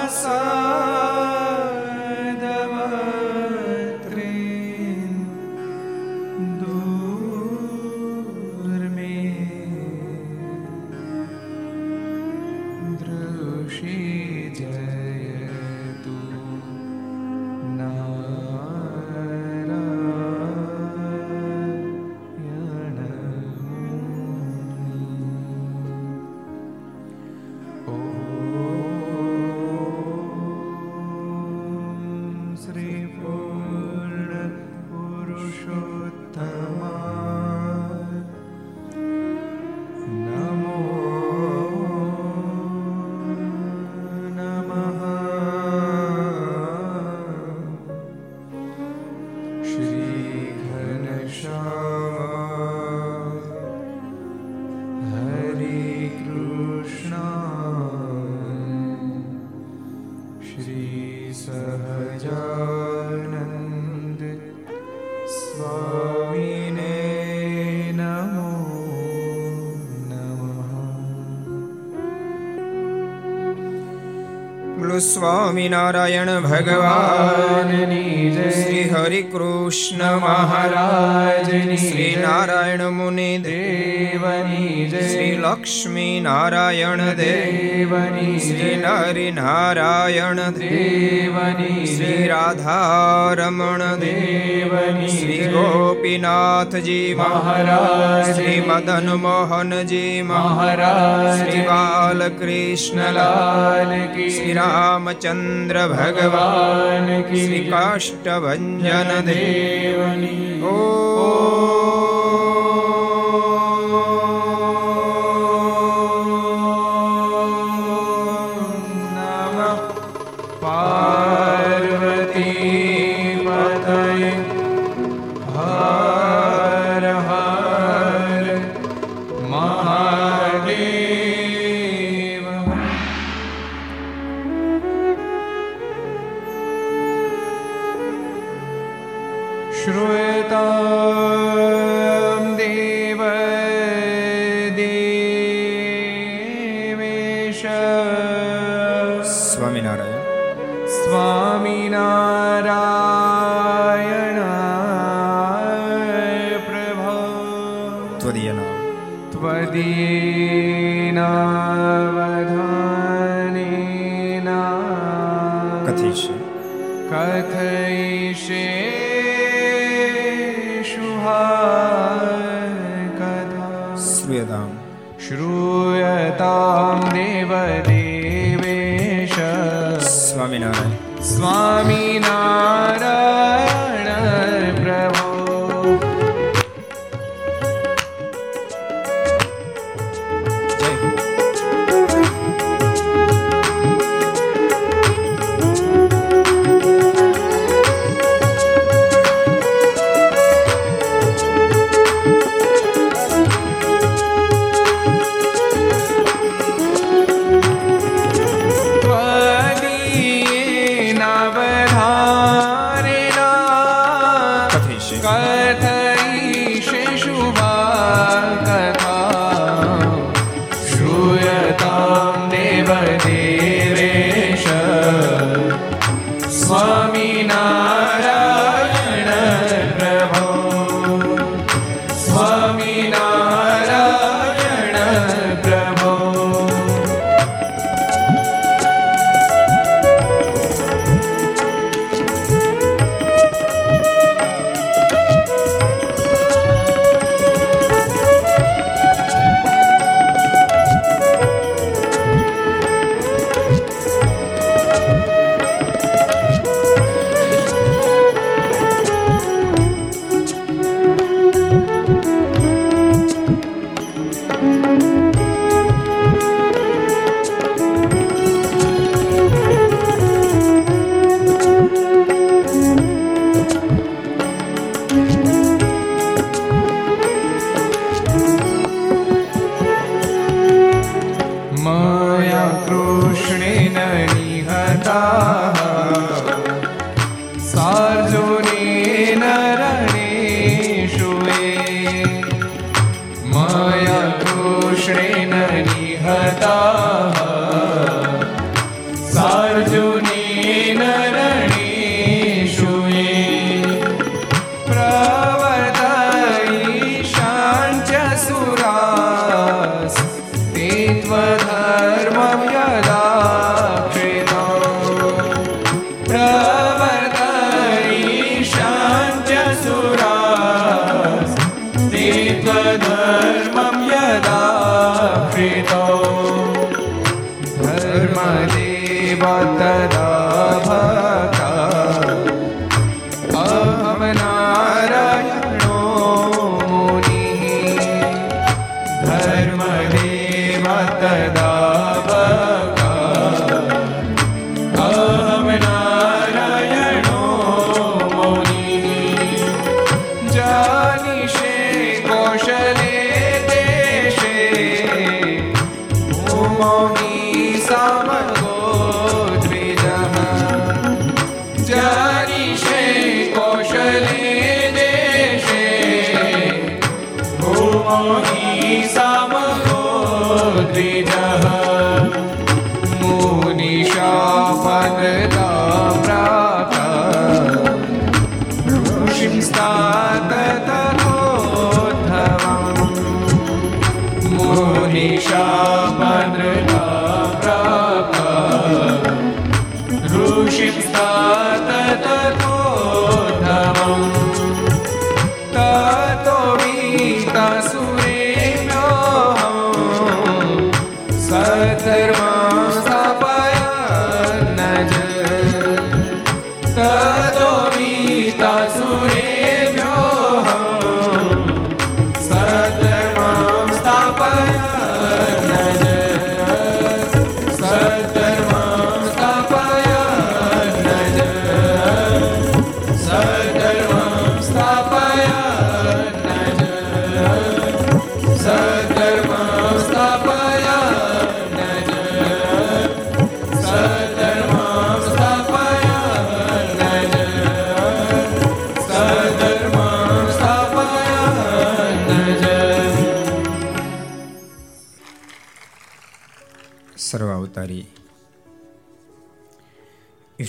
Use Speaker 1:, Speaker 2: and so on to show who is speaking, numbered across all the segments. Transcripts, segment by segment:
Speaker 1: coração. Swaminarayan ભગવાનની શ્રી હરિ કૃષ્ણ મહારાજ શ્રી નારાયણ મુનિ દેવની શ્રી લક્ષ્મી નારાયણ દેવની શ્રી નરિ નારાયણ દેવની શ્રી રાધારમણ દેવની શ્રી ગોપીનાથજી મહારાજ શ્રી મદન મોહનજી મહારાજ શ્રી બાલકૃષ્ણલાલ શ્રી રામ रामचन्द्र भगवान् श्रीकाष्ठभञ्जनदेवनि ओ Medina.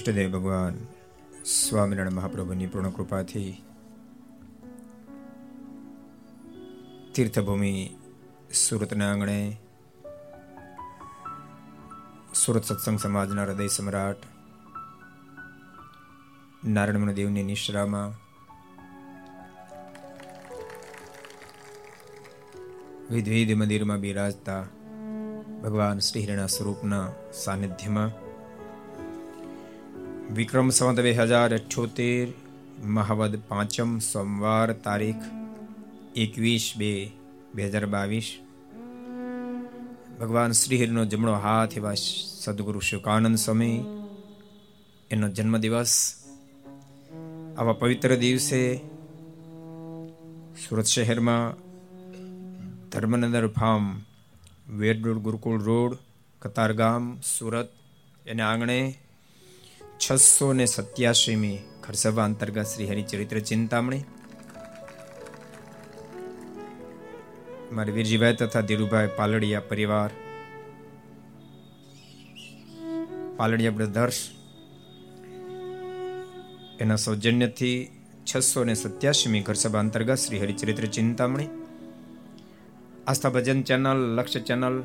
Speaker 2: ઈષ્ટદેવ ભગવાન, સ્વામિનારાયણ મહાપ્રભુની પૂર્ણ કૃપાથી તીર્થભૂમિ સુરતના આંગણે, સુરત સત્સંગ સમાજના હૃદય સમ્રાટ નારાયણ દેવની નિશ્રામાં વિધવિધ મંદિરમાં બિરાજતા ભગવાન શ્રીહરિના સ્વરૂપના સાનિધ્યમાં વિક્રમ સંવત બે હજાર અઠ્યોતેર, મહાવદ પાંચમ સોમવાર તારીખ એકવીસ બે બે હજાર બાવીસ. ભગવાન શ્રીહરિનો જમણો હાથ એવા સદગુરુ શુકાનંદ સ્વામી, એનો જન્મદિવસ. આવા પવિત્ર દિવસે સુરત શહેરમાં ધર્મનંદર ફાર્મ વેડ ગુરુકુળ રોડ, કતારગામ, સુરત, એને આંગણે છસો ને સત્યાસીમી ખરસભા અંતર્ગત શ્રી હરિચરિત્ર ચિંતામણી. મારી વીરજીભાઈ તથા ધીરુભાઈ પાલડિયા પરિવાર, પાલડિયા બ્રધર્સ, એના સૌજન્યથી છસો ને સત્યાસીમી ઘરસભા અંતર્ગત શ્રી હરિચરિત્ર ચિંતામણી. આસ્થા ભજન ચેનલ લક્ષ્ય ચેનલ,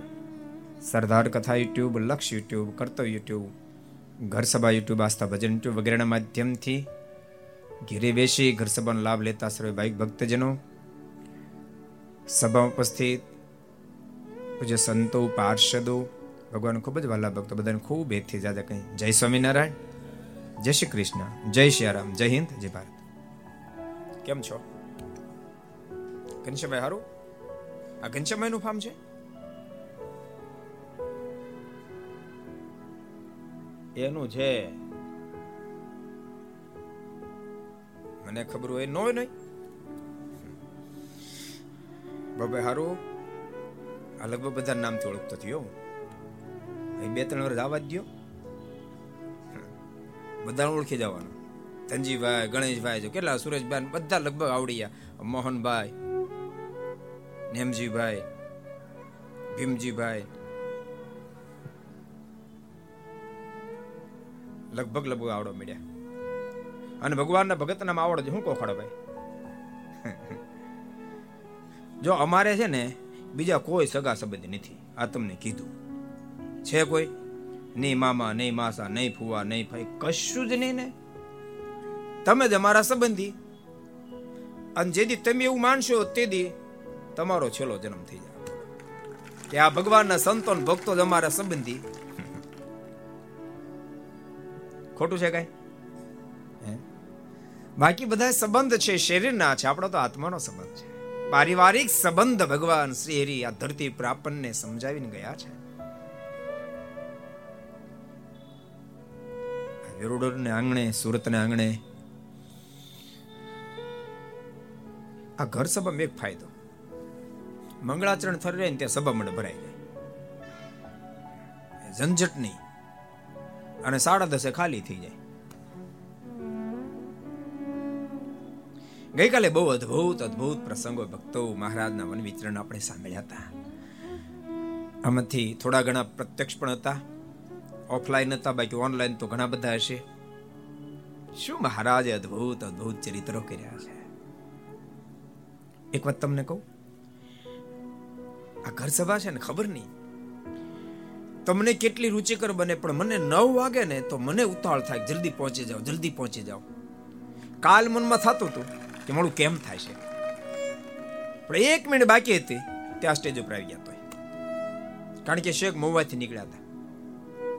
Speaker 2: સરદાર કથા યુટ્યુબ, લક્ષ યુટ્યુબ કર્તવ યુટ્યુબ ઘર સભા યુટ્યુબ, આસ્થા ભજન યુટ્યુબ વગેરેના માધ્યમથી ઘેરે બેસી ઘર સભાનો લાભ લેતા સર્વે ભાઈ ભક્તજનો. સભા ઉપસ્થિત પૂજ્ય સંતો, પાર્ષદો ભગવાન ખૂબ જ વાલા ભક્તો, બધાને ખૂબ ભેદથી જાજા કહી જય સ્વામિનારાયણ. જય શ્રી કૃષ્ણ. જય શ્રી જય હિન્દ, જય ભારત. કેમ છો? ઘનશ્યામભાઈ, હારું? આ ઘનશ્યામભાઈનું ફામ છે? એનું છે. મને ખબર હોય ન નહીં બાબા હારું. આ લગભગ બધા નામથી ઓળખતો થયો અહીં બે ત્રણ વર્ષ આવવા જ દો બધા ઓળખી જવાનું. ધનજીભાઈ, ગણેશભાઈ જો કેટલા સુરેશભાઈ બધા લગભગ આવડી ગયા મોહનભાઈ, નેમજીભાઈ, ભીમજીભાઈ લગભગ લગભગ આવડો મળ્યા અને ભગવાનના ભગતના આવડો હું કોખાડો ભાઈ? જો અમારે છે ને બીજા કોઈ સગા સંબંધ નથી, આ તમને કીધું. છે કોઈ? નહીં મામા, નહીં માસા, નહીં ફુવા, નહીં ભાઈ, કશું જ નહીં ને. તમે જ અમારા સંબંધી. અને જેથી તમે એવું માનશો તેથી તમારો છેલ્લો જન્મ થઈ જાય. કે આ ભગવાનના સંતો ભક્તો જ અમારા સંબંધી. ખોટું છે કઈ? બાકી બધા સંબંધ છે, શરીરના છે. આપણો તો આત્માનો સંબંધ છે. પારિવારિક સંબંધ ભગવાન શ્રી હરિ આ ધરતી પર આપણને સમજાવીને ગયા છે. વેરુડરને આંગણે, સુરતને આંગણે આ ઘર સભામાં એક ફાયદો. મંગળાચરણ રહે ને ત્યાં સભા મંડળ ભરાઈ જાય. ઝંઝટ નહીં અને સાડા દસે ખાલી થઈ જાય. ગઈકાલે બહુ અદ્ભુત અદ્ભુત પ્રસંગો ભક્તો મહારાજના વન વિચરણ આપણે સાંભળ્યા હતા. આમાંથી થોડા ઘણા પ્રત્યક્ષ પણ હતા. ઓફલાઈન હતા, બાકી ઓનલાઈન તો ઘણા બધા હશે. શું મહારાજે અદ્ભુત અદ્ભુત ચરિત્રો કર્યા છે? એક વાત તમને કહું? આ ઘર સભા છે ને, ખબર નહીં. તમને કેટલી રુચિકર બને, પણ મને નવ વાગે ને તો મને ઉતાવળ થાય જલ્દી પહોંચી જાઓ, જલ્દી પહોંચી જાઓ. કાલ મનમાં થતું હતું કે મારું કેમ થાય છે? પણ એક મિનિટ બાકી હતી, ત્યાં સ્ટેજ ઉપર આવી ગયા તો કારણ કે શેખ મોવાથી નીકળ્યા હતા.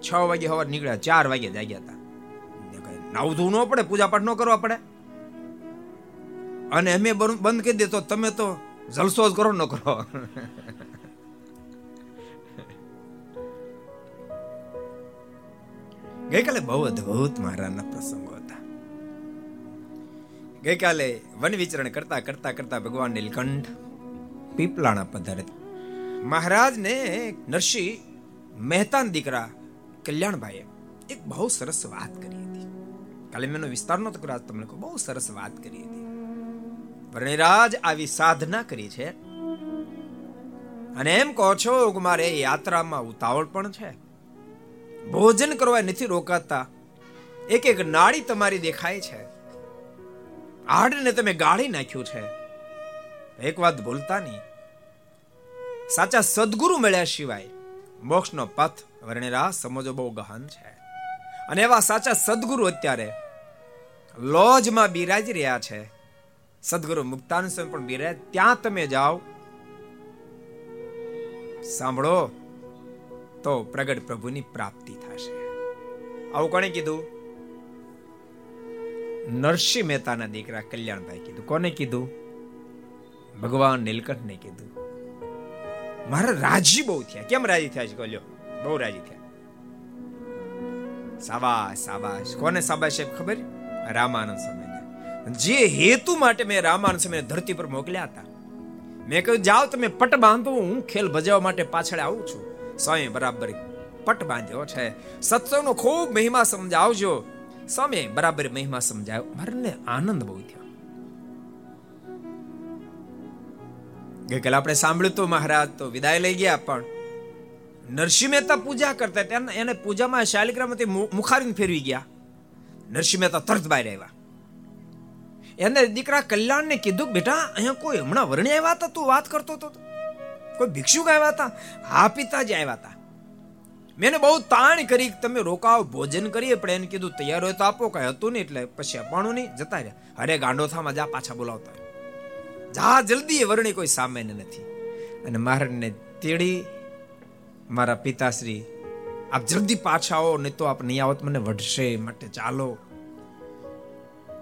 Speaker 2: છ વાગે હવાર નીકળ્યા, ચાર વાગે જાગ્યા હતા. નાવું ધોવું ન પડે પૂજા પાઠ ન કરવા પડે. અને અમે બંધ કરી દે તો તમે તો જલસો જ કરો, ન કરો. ગઈકાલે બહુ અદભુત મહારાજના પ્રસંગો હતા. ગઈકાલે વન વિચરણ કરતા કરતા કરતા ભગવાન નીલકંઠ પીપલાણા પધારે મહારાજને નરસિંહ મહેતાન દીકરા કલ્યાણભાઈએ એક બહુ સરસ વાત કરી હતી. કાલે મેં વિસ્તાર નતો કર્યો તમને કહું, બહુ સરસ વાત કરી હતી. વર્ણિરાજ આવી સાધના કરી છે. અને એમ કહો છો મારે યાત્રામાં ઉતાવળ પણ છે. ભોજન કરવા નથી રોકાતા. એક એક નાળી તમારી દેખાય છે. હાડને તમે ગાળી નાખ્યું છે. એક વાત ભૂલતા નહીં. સાચા સદગુરુ મળ્યા સિવાય મોક્ષનો પથ વર્ણિરા સમજો બહુ ગહન છે. અને એવા સાચા સદગુરુ અત્યારે લોજમાં બિરાજી રહ્યા છે. સદગુરુ મુક્તાન પણ બિરાજ. ત્યાં તમે જાઓ. સાંભળો. તો પ્રગટ પ્રભુની પ્રાપ્તિ થશે. આવું કોણે કીધું? નરસિંહ મહેતાના દીકરા કલ્યાણભાઈ કીધું. કોને કીધું? ભગવાન નીલકંઠને કીધું. મારા રાજી બહુ થયા. કેમ રાજી થયા છે કહ્યો બહુ રાજી થયા. સાબાશ સાબાશ. કોને સાબાશ ખબર? રામાનંદ સ્વામીને. જે હેતુ માટે મેં રામાનંદ સ્વામીને ધરતી પર મોકલ્યા હતા. મેં કહ્યું, જાઓ તમે પટ બાંધો, હું ખેલ ભજવવા માટે પાછળ આવું છું. સ્વામી, બરાબર. પટ બાંધ્યો છે. સત્સંગનો ખૂબ મહિમા સમજાવજો. સ્વામી, બરાબર મહિમા સમજાવ્યો મારને આનંદ બહુ થયો. ગઈકાલે આપણે સાંભળ્યું તો મહારાજ, તો વિદાય લઈ ગયા પણ નરસિંહ મહેતા પૂજા કરતા ત્યાં એને પૂજામાં શાલિગ્રામથી મુખારીને ફેરવી ગયા. નરસિંહ મહેતા તરત બહાર આવ્યા. એને દીકરા કલ્યાણને કીધું, બેટા, અહીંયા કોઈ હમણાં વર્ણ્ય આવ્યા હતા? વાત કરતો હતો કોઈ ભિક્ષુક આવ્યા હતા? હા પિતાજી આવ્યા હતા. મેં બહુ તાણ કરી તમે રોકાવ ભોજન કરીએ, પણ એને કીધું, તૈયાર હોય તો આપો, કઈ હતું નહીં, એટલે પછી અપાણું નહીં. જતા રહ્યા. અરે, ગાંડોથામાં જા, પાછા બોલાવતા. જા, જલ્દી વર્ણી કોઈ સામાન્ય નથી. અને મહારાજને તેડી મારા પિતાશ્રી, આપ જલ્દી પાછા આવો, નહીં તો આપ નહીં આવત મને વઢશે માટે ચાલો.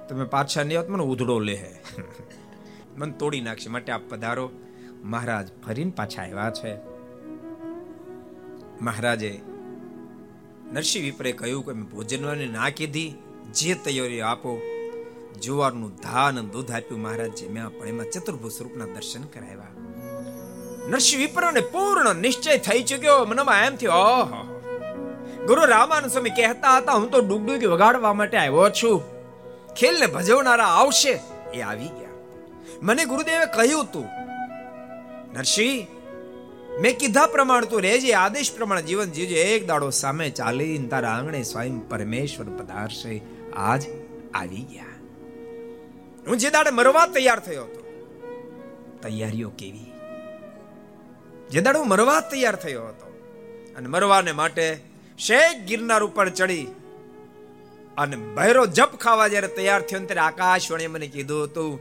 Speaker 2: તમે પાછા નહીં આવત મને ઉધડો લે મને તોડી નાખશે, માટે આપ પધારો. મહારાજ ફરીને પાછા આવ્યા છે. મહારાજે નરસિંહ વિપ્રે કહ્યું કે મેં ભોજનવાની ના કીધી, જે તૈયારી આપો. જુવારનું ધાન દૂધ આપ્યું મહારાજે. મેં પણ એમાં ચતુર્ભુજ સ્વરૂપના દર્શન કરાવ્યા. નરસિંહ વિપ્રને પૂર્ણ નિશ્ચય થઈ ચુક્યો. મનમાં એમ થયો, ઓહો. ગુરુ રામાનુ સ્વામી કહેતા હતા, હું તો ડુગડુગી વગાડવા માટે આવ્યો છું. ખેલને ભજવનારા આવશે. એ આવી ગયા. મને ગુરુદેવે કહ્યું તું નરસિંહ, મેં કીધા પ્રમાણે તું રહેજે, આદેશ પ્રમાણે જીવન જીવજે. એક દાડો સામે ચાલીને તારા આંગણે સ્વયં પરમેશ્વર પધારશે. આજ આવી ગયા. હું જે દાડે મરવા તૈયાર થયો હતો, તૈયારીઓ કેવી? જે દાડો મરવા તૈયાર થયો હતો, અને મરવાને માટે શેખ ગિરનાર ઉપર ચડી અને ભૈરો જપ ખાવા જ્યારે તૈયાર થયો ત્યારે આકાશવાણીએ મને કીધું હતું,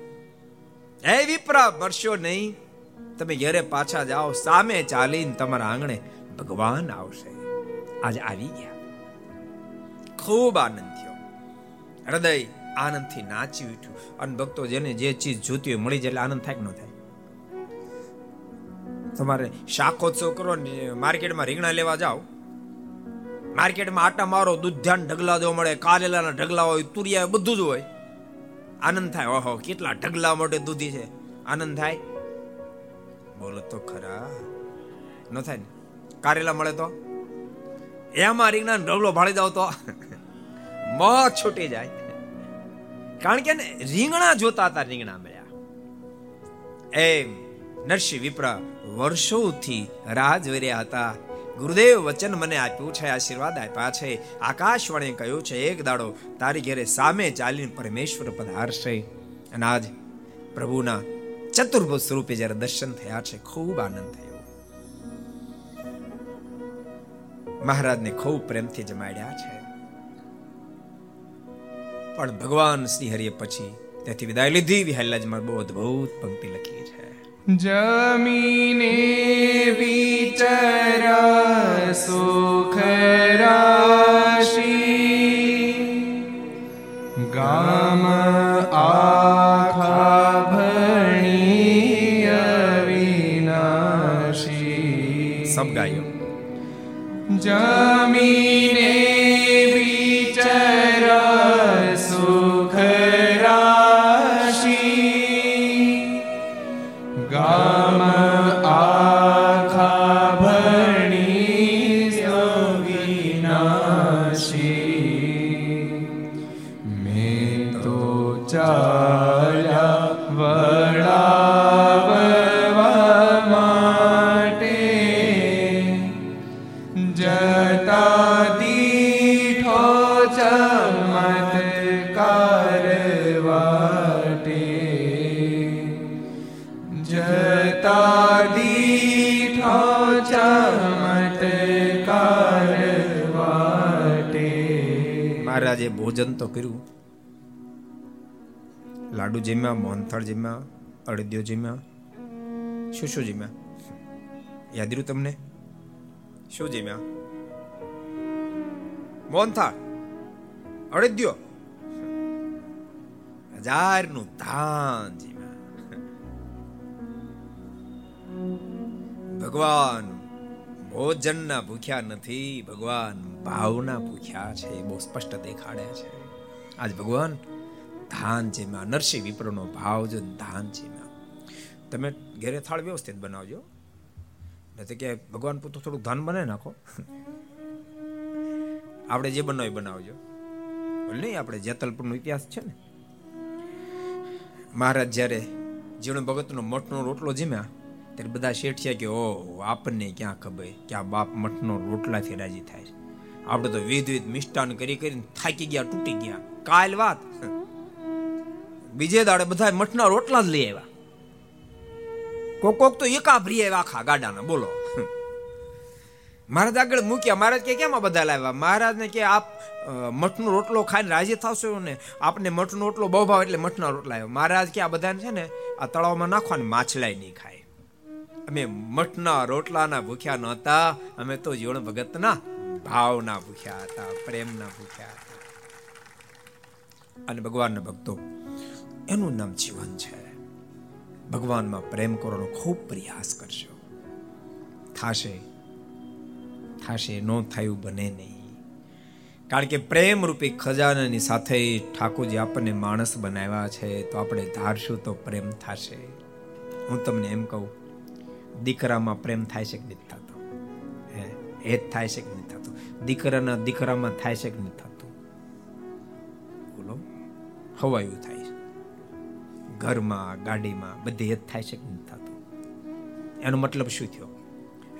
Speaker 2: હે વિપ્રા, મરશો નહીં. તમે ઘરે પાછા જાઓ, સામે ચાલીને તમારા આંગણે ભગવાન આવશે. આજે આવી ગયા. ખૂબ આનંદ થયો. હૃદય આનંદથી નાચી ઉઠ્યું અને ભક્તો જેને જે ચીજ જોતી હોય મળી જાય એટલે આનંદ થાય કે ન થાય? તમારે શાકોત્સવ કરો ને માર્કેટમાં રીંગણા લેવા જાઓ. માર્કેટમાં આટા મારો દૂધાન ઢગલા જોવા મળે, કારેલાના ઢગલા હોય, તુરિયા બધું જ હોય. આનંદ થાય. ઓહો, કેટલા ઢગલા મોટે દૂધી છે. આનંદ થાય. બોલો તો ખરા. ન થાય ને? કારેલા મળે તો? એમાં રીંગણા ઢગલો ભાળી જાવ તો? મોત છૂટી જાય. કારણ કે રીંગણા જોતા હતા, રીંગણા મળ્યા. એમ નરસિંહ વિપ્રા વર્ષોથી રાહ જોઈ રહ્યા હતા. ગુરુદેવ વચન મને આપ્યું છે, આશીર્વાદ આપ્યા છે. આકાશવાણી કહ્યું છે, એક દાડો તારી ઘેરે સામે ચાલીને પરમેશ્વર પધારશે. અને આજ પ્રભુના ચતુર્ભુજ સ્વરૂપે જ્યારે દર્શન થયા છે, ખૂબ આનંદ થયો. મહારાજને ખૂબ પ્રેમથી જમાડ્યા છે. પણ ભગવાન શ્રી હરિએ પછી ત્યાંથી વિદાય લીધી. વિહલ્લાજમાં બહુ અદભુત પંક્તિ લખી છે.
Speaker 1: જમીને વિચરા સુખ રાશી ગામ આખા જમીને
Speaker 2: મહારાજે ભોજન તો કર્યું. લાડુ જીમ્યા, મોહનથાળ જીમ્યા, અડદિયો જીમ્યા. શું શું જીમ્યા? યાદ રહ્યું તમને? શું જીમ્યા? મોહનથાળ, અડદિયો. હજારનું ધાન જીમ્યા. ભગવાન, ભોજનના ભૂખ્યા નથી, ભગવાન ભાવના ભૂખ્યા છે, એ બહુ સ્પષ્ટ દેખાડે છે. આજ ભગવાન ધાન જેમાં નરસિંહ વિપ્રનો ભાવ જો ધાન જેમાં તમે ઘેરે થાળ વ્યવસ્થિત બનાવજો. નથી કે ભગવાન પૂરતું થોડુંક ધાન બનાવી નાખો. આપણે જે બનાવી બનાવજો. નહીં, આપણે જેતલપુરનો ઇતિહાસ છે ને. મહારાજ જ્યારે જીણો ભગતનો મઠનો રોટલો જીમ્યા, ત્યારે બધા શેઠિયા કે ઓ આપણને ક્યાં ખબર? કે આ બાપ મઠનો રોટલાથી રાજી થાય છે. આપણે તો વિધ વિધ મિષ્ટાન કરી કરીને થાકી ગયા, તૂટી ગયા. કાલ વાત. બીજે દાડે બધા મઠના રોટલા જ લઈ આવ્યા. કોક કોક તો એકા ભરી આવ્યા આખા ગાડાના. બોલો. મહારાજ આગળ મૂક્યા. મહારાજ કે, કેમ બધા લાવ્યા? મહારાજને કે, આપ મઠનો રોટલો ખાઈને રાજી થશો ને? આપને મઠનો રોટલો બહુ ભાવ એટલે મઠના રોટલા આવ્યો મહારાજ કે, આ બધાને છે ને, આ તળાવમાં નાખવા માછલાય નહીં ખાય. અમે મઠના રોટલાના ભૂખ્યા નહોતા અમે તો જીવણ ભગતના ભાવના ભૂખ્યા હતા, પ્રેમના ભૂખ્યા હતા. અને ભગવાનના ભક્તો, એનું નામ જીવન છે. ભગવાનમાં પ્રેમ કરવાનો ખૂબ પ્રયાસ કરશો થાશે થાશે, નો થયું બને નહીં. કારણ કે પ્રેમ રૂપી ખજાનાની સાથે ઠાકોરજી આપણને માણસ બનાવ્યા છે, તો આપણે ધારશું તો પ્રેમ થશે. હું તમને એમ કહું, દીકરામાં પ્રેમ થાય છે કે નથી થતો? હે? જ થાય છે કે દીકરાના દીકરામાં થાય છે કે નથી થતું? બોલો. હવાયું થાય છે. ઘરમાં, ગાડીમાં, બધે હેત થાય છે કે નથી થતું? એનો મતલબ શું થયો?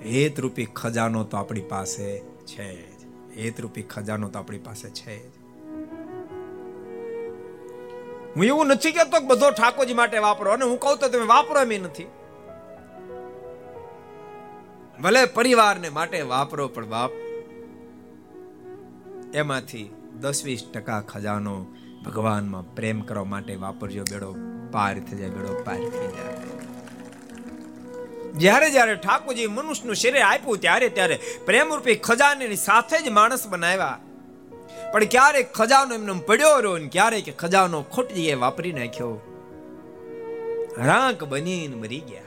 Speaker 2: હેતરૂપી ખજાનો તો આપણી પાસે છે જ. હેતરૂપી ખજાનો તો આપણી પાસે છે હું એવું નથી કહેતો કે બધો ઠાકોરજી માટે વાપરો. અને હું કહું તો તમે વાપરો એમ નથી. ભલે પરિવારને માટે વાપરો, પણ બાપ એમાંથી દસ વીસ ટકા ખજાનો ભગવાનમાં પ્રેમ કરવા માટે વાપરજો. બેડો પાર થઈ જાય, બેડો પાર થઈ જાય. જ્યારે જ્યારે ઠાકોરજી મનુષ્યનું શરીર આપ્યું, ત્યારે ત્યારે પ્રેમરૂપી ખજાની સાથે જ માણસ બનાવ્યા. પણ ક્યારેક ખજાનો એમને પડ્યો રહ્યો ને ક્યારેક ખજાનો ખોટી એ વાપરી નાખ્યો. રાંક બનીને મરી ગયા.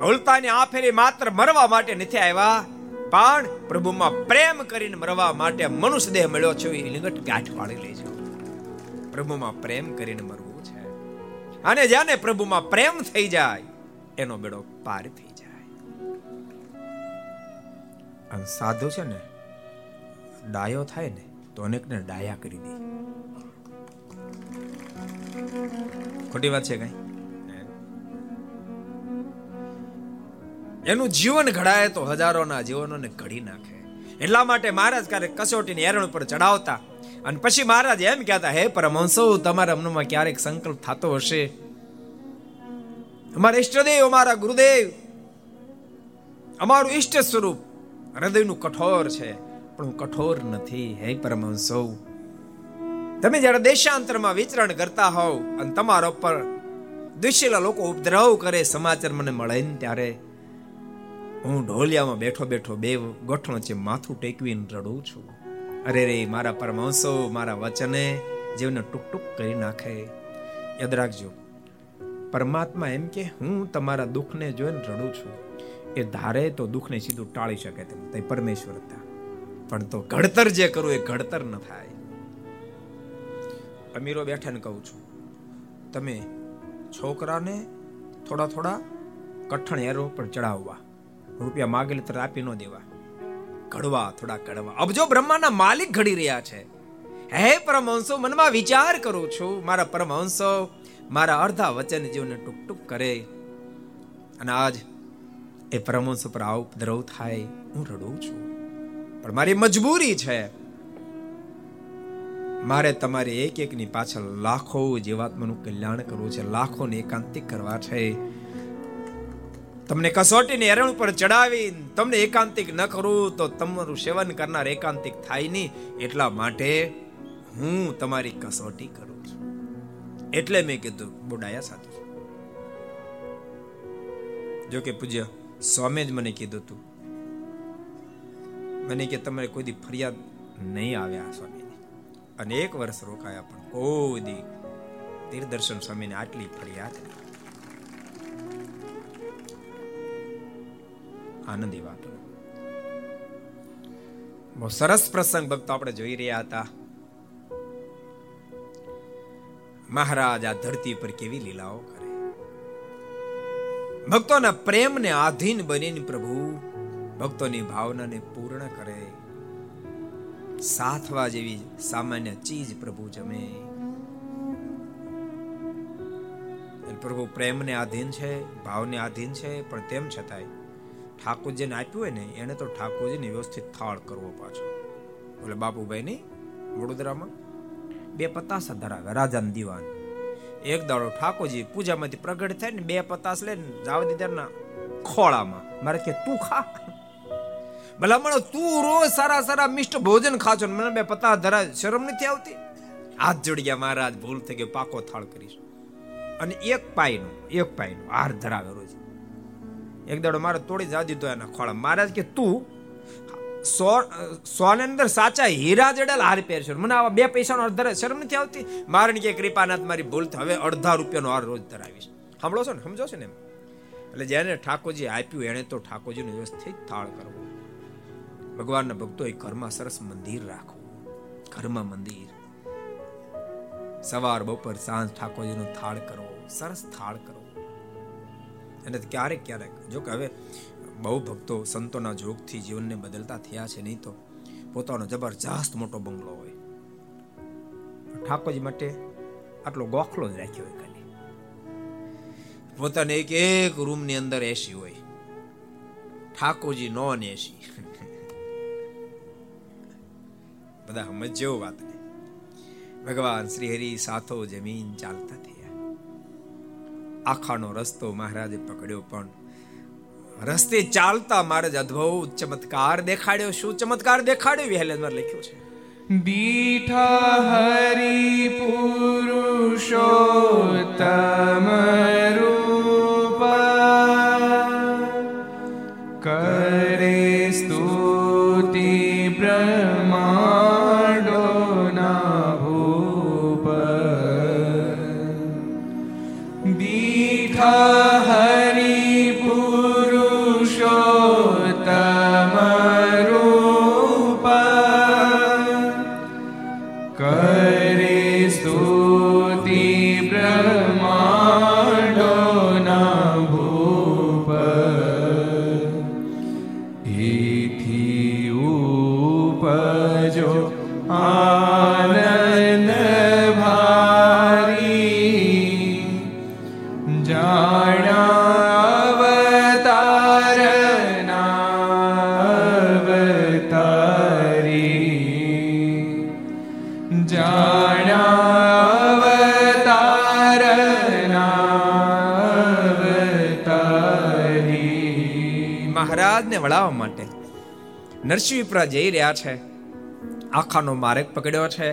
Speaker 2: ભૂલતાની આ ફેરી માત્ર મરવા માટે નથી આવ્યા. પણ પ્રભુમાં પ્રેમ કરીને મરવા માટે મનુષ્ય દેહ મળ્યો છે એ લિંગટ ગાંઠ પાડી લેજો. પ્રભુમાં પ્રેમ કરીને મરવું છે. અને જેને પ્રભુમાં પ્રેમ થઈ જાય, એનો બેડો પાર થઈ જાય. અને સાધુ છે ને, ડાયો થાય ને, તો અનેકને ડાયા કરી દે. ખોટી વાત છે કઈ? એનું જીવન ઘડાય તો હજારોના જીવનોને ઘડી નાખે. એટલા માટે મહારાજ ક્યારેક કસોટીની એરણ ઉપર ચડાવતા અને પછી મહારાજ એમ કહેતા, હે પરમહંસો, તમારા મનમાં ક્યારેક સંકલ્પ થતો હશે? અમારા ઈષ્ટદેવ, અમારા ગુરુદેવ, અમારું ઈષ્ટ સ્વરૂપ હૃદયનું કઠોર છે, પણ હું કઠોર નથી, હે પરમહંસો. તમે જ્યારે દેશાંતરમાં વિચરણ કરતા હોવ અને તમારા ઉપર દુશ્યલા લોકો ઉપદ્રવ કરે, સમાચાર મને મળે ને ત્યારે હું ઢોલિયામાં બેઠો બેઠો બે ગોઠણો છે માથું ટેકવીને રડું છું. અરે રે, મારા પરમહંસો, મારા વચને જીવને ટુક ટુક કરી નાખે. યાદ રાખજો, પરમાત્મા એમ કે હું તમારા દુઃખને જોઈને રડું છું. એ ધારે તો દુઃખને સીધું ટાળી શકે તેમ. તે પરમેશ્વર હતા. પણ તો ઘડતર જે કરવું એ ઘડતર ન થાય. અમીરો બેઠાને કહું છું, તમે છોકરાને થોડા થોડા કઠણ એરો પર ચડાવવા. રૂપિયા માગેલી તરત આપી ન દેવા. ઘડવા થોડા કડવા. અબજો બ્રહ્માના માલિક ઘડી રહ્યા છે. હે પરમહંસો, મનમાં વિચાર કરું છું. મારા પરમહંસો, મારા અર્ધા વચન જીવને ટુક ટુક કરે. અને આજ એ પરમહંસ પર આ ઉપદ્રવ થાય. હું રડું છું. પણ મારી મજબૂરી છે. મારે તમારી એક એકની પાછળ લાખો જીવાત્માનું કલ્યાણ કરવું છે. લાખોને એકાંતિક કરવા છે. તમને કસોટીની એરણ ઉપર ચડાવી તમને એકાંતિક ન કરું તો તમારું સેવન કરનાર એકાંતિક થાય નહીં. એટલા માટે હું તમારી કસોટી કરું છું. એટલે મેં કીધું, બોડાયા સાથે. જો કે પૂજ્ય, સ્વામી જ મને કીધું તું. મને કે તમારે કોઈ દી ફરિયાદ નહીં આવ્યા સ્વામીની. અને એક વર્ષ રોકાયા પણ કોઈ દી તીર્થદર્શન સ્વામીને આટલી ફરિયાદ આનંદી વાતો બહુ સરસ પ્રસંગ ભક્તો આપણે જોઈ રહ્યા હતા. મહારાજ આ ધરતી પર કેવી લીલાઓ કરે. ભક્તોના પ્રેમને આધીન બનીને પ્રભુ ભક્તોની ભાવનાને પૂર્ણ કરે. સાથવા જેવી સામાન્ય ચીજ પ્રભુ જમે. પ્રભુ પ્રેમને આધીન છે, ભાવને આધીન છે, પણ તેમ છતાંય ઠાકોરજીને આપ્યું હોય ને, એને તો ઠાકોરજીને વ્યવસ્થિત થાળ કરવો પાછો. એટલે બાપુભાઈ ની વડોદરામાં બે પતાસા ધરાવે, રાજાના દીવાન. એક દાડો ઠાકોરજી પૂજામાંથી પ્રગટ થાય ને, બે પતાસ લઈને જાવ દીદારના ખોળામાં. મારે કે, તું ખા. ભલામણ તું રોજ સારા સારા મિષ્ટ ભોજન ખાચો મને બે પતા ધરા શરમ નથી આવતી? હાથ જોડી ગયા મહારાજ ભૂલ થઈ ગયો, પાકો થાળ કરીશ. અને એક પાયનો એક પાયનો હાર ધરાવે રોજ. એક દાડો મારે તોડી જા દીધો એના ખોળા. મહારાજ કે, તું સો સોને અંદર સાચા હીરા જડેલા હાર પહેરશો મને આવા બે પૈસાનો અડધા શરમ નથી આવતી? મારણ કે, કૃપાનાથ, મારી ભૂલ હવે અડધા રૂપિયાનો હાર રોજ ધરાવીશ. સાંભળો છો ને, સમજો છો ને એમ? એટલે જેને ઠાકોરજી આપ્યું, એણે તો ઠાકોરજીનું વ્યવસ્થિત થાળ કરવો. ભગવાનના ભક્તો એ ઘરમાં સરસ મંદિર રાખવું. ઘરમાં મંદિર. સવાર, બપોર, સાંજ ઠાકોરજીનો થાળ કરવો. સરસ થાળ કરવો. અને ક્યારેક ક્યારેક, જો કે હવે બહુ ભક્તો સંતોના જોગથી જીવનને બદલતા થયા છે નહીં તો પોતાનો જબરજસ્ત મોટો બંગલો હોય. ઠાકોરજી માટે આટલો ગોખલો જ રાખ્યો હોય ખાલી. પોતાને એક એક રૂમની અંદર એસી હોય. Thakorji non AC. બધા સમજ જેવો વાત ભગવાન શ્રી હરિ સાથો જમીન ચાલતા આખાનો રસ્તો મહારાજે પકડ્યો પણ રસ્તે ચાલતા મહારાજ અદ્ભુત ચમત્કાર દેખાડ્યો. શું ચમત્કાર દેખાડ્યો? વિહલેન્દ્ર લખ્યું છે.
Speaker 1: દીઠા હરિ પુરુષોત્તમ
Speaker 2: નરસિંહ વિપ્રા જઈ રહ્યા છે. આખાનો માર્ગ પકડ્યો છે.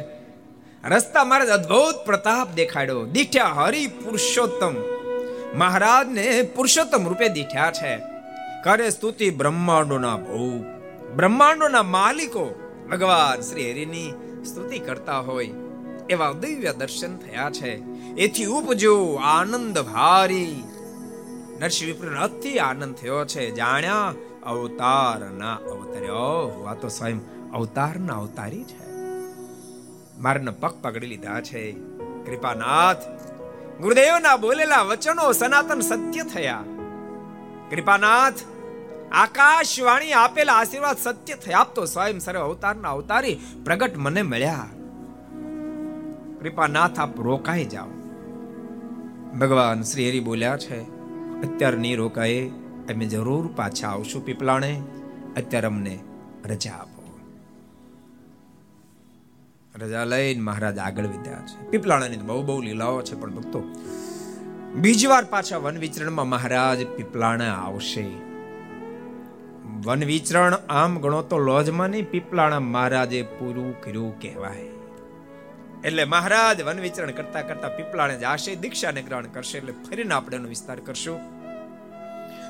Speaker 2: રસ્તા મહારાજ અદ્ભુત પ્રતાપ દેખાડ્યો. દીઠ્યા હરિ પુરુષોત્તમ. મહારાજને પુરુષોત્તમ રૂપે દીઠ્યા છે. કરે સ્તુતિ બ્રહ્માંડોના ભૂ બ્રહ્માંડોના માલિકો. ભગવાન શ્રી હરિની સ્તુતિ કરતા હોય. એવા દિવ્ય દર્શન થયા છે. એથી ઉપજો આનંદ ભારી. નરસિંહ વિપ્ર અતિ આનંદ થયો છે. જાણ્યા અવતાર ના અવતર્યો આ તો સ્વયં અવતાર ના અવતારી છે. મારના પગ પકડી લીધા છે. કૃપાનાથ, ગુરુદેવના બોલેલા વચનો સનાતન સત્ય થયા. કૃપાનાથ, આકાશવાણી આપેલા આશીર્વાદ સત્ય થયા. આપ તો સ્વયં સર્વ અવતારના અવતારી પ્રગટ મને મળ્યા. કૃપાનાથ, આપ રોકાઈ જાઓ. ભગવાન શ્રી હરિ બોલ્યા છે અત્યાર નહીં રોકાય અમે જરૂર પાછા આવશું પીપલાણે અત્યારે અમને રજા આપો. રજા લઈને મહારાજ આગળ વિદ્યા છે. પીપલાણાની બહુ બહુ લીલાઓ છે પણ ભક્તો બીજી વાર પાછા વન વિચરણમાં મહારાજ પીપલાણા આવશે. વન વિચરણ આમ ગણો તો લોજમાં નહીં પીપલાણા મહારાજે પૂરું કર્યું કહેવાય. એટલે મહારાજ વન વિચરણ કરતા કરતા પીપળાને જાશે, દીક્ષાને ગ્રહણ કરશે, એટલે ફરીને આપણે એનો વિસ્તાર કરશું.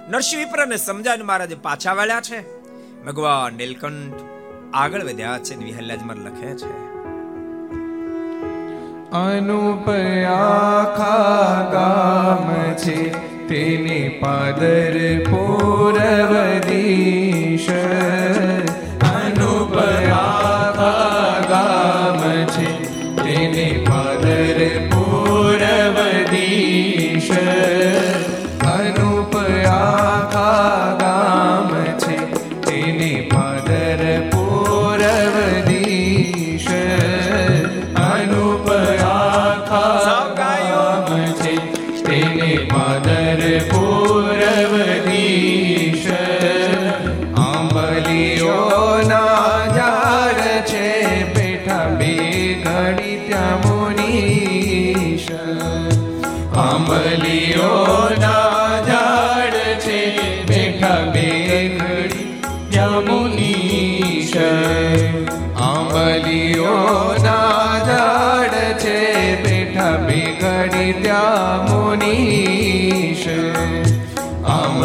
Speaker 2: નરસિંહ વિપ્રને સમજાવીને મહારાજે પાછા વાળ્યા છે. ભગવાન નીલકંઠ આગળ વધ્યા છે વિહલ્યાજમાં લખે છે.
Speaker 1: અનુપયાખા ગામ છે, તેને પાદર પૂરવદીશ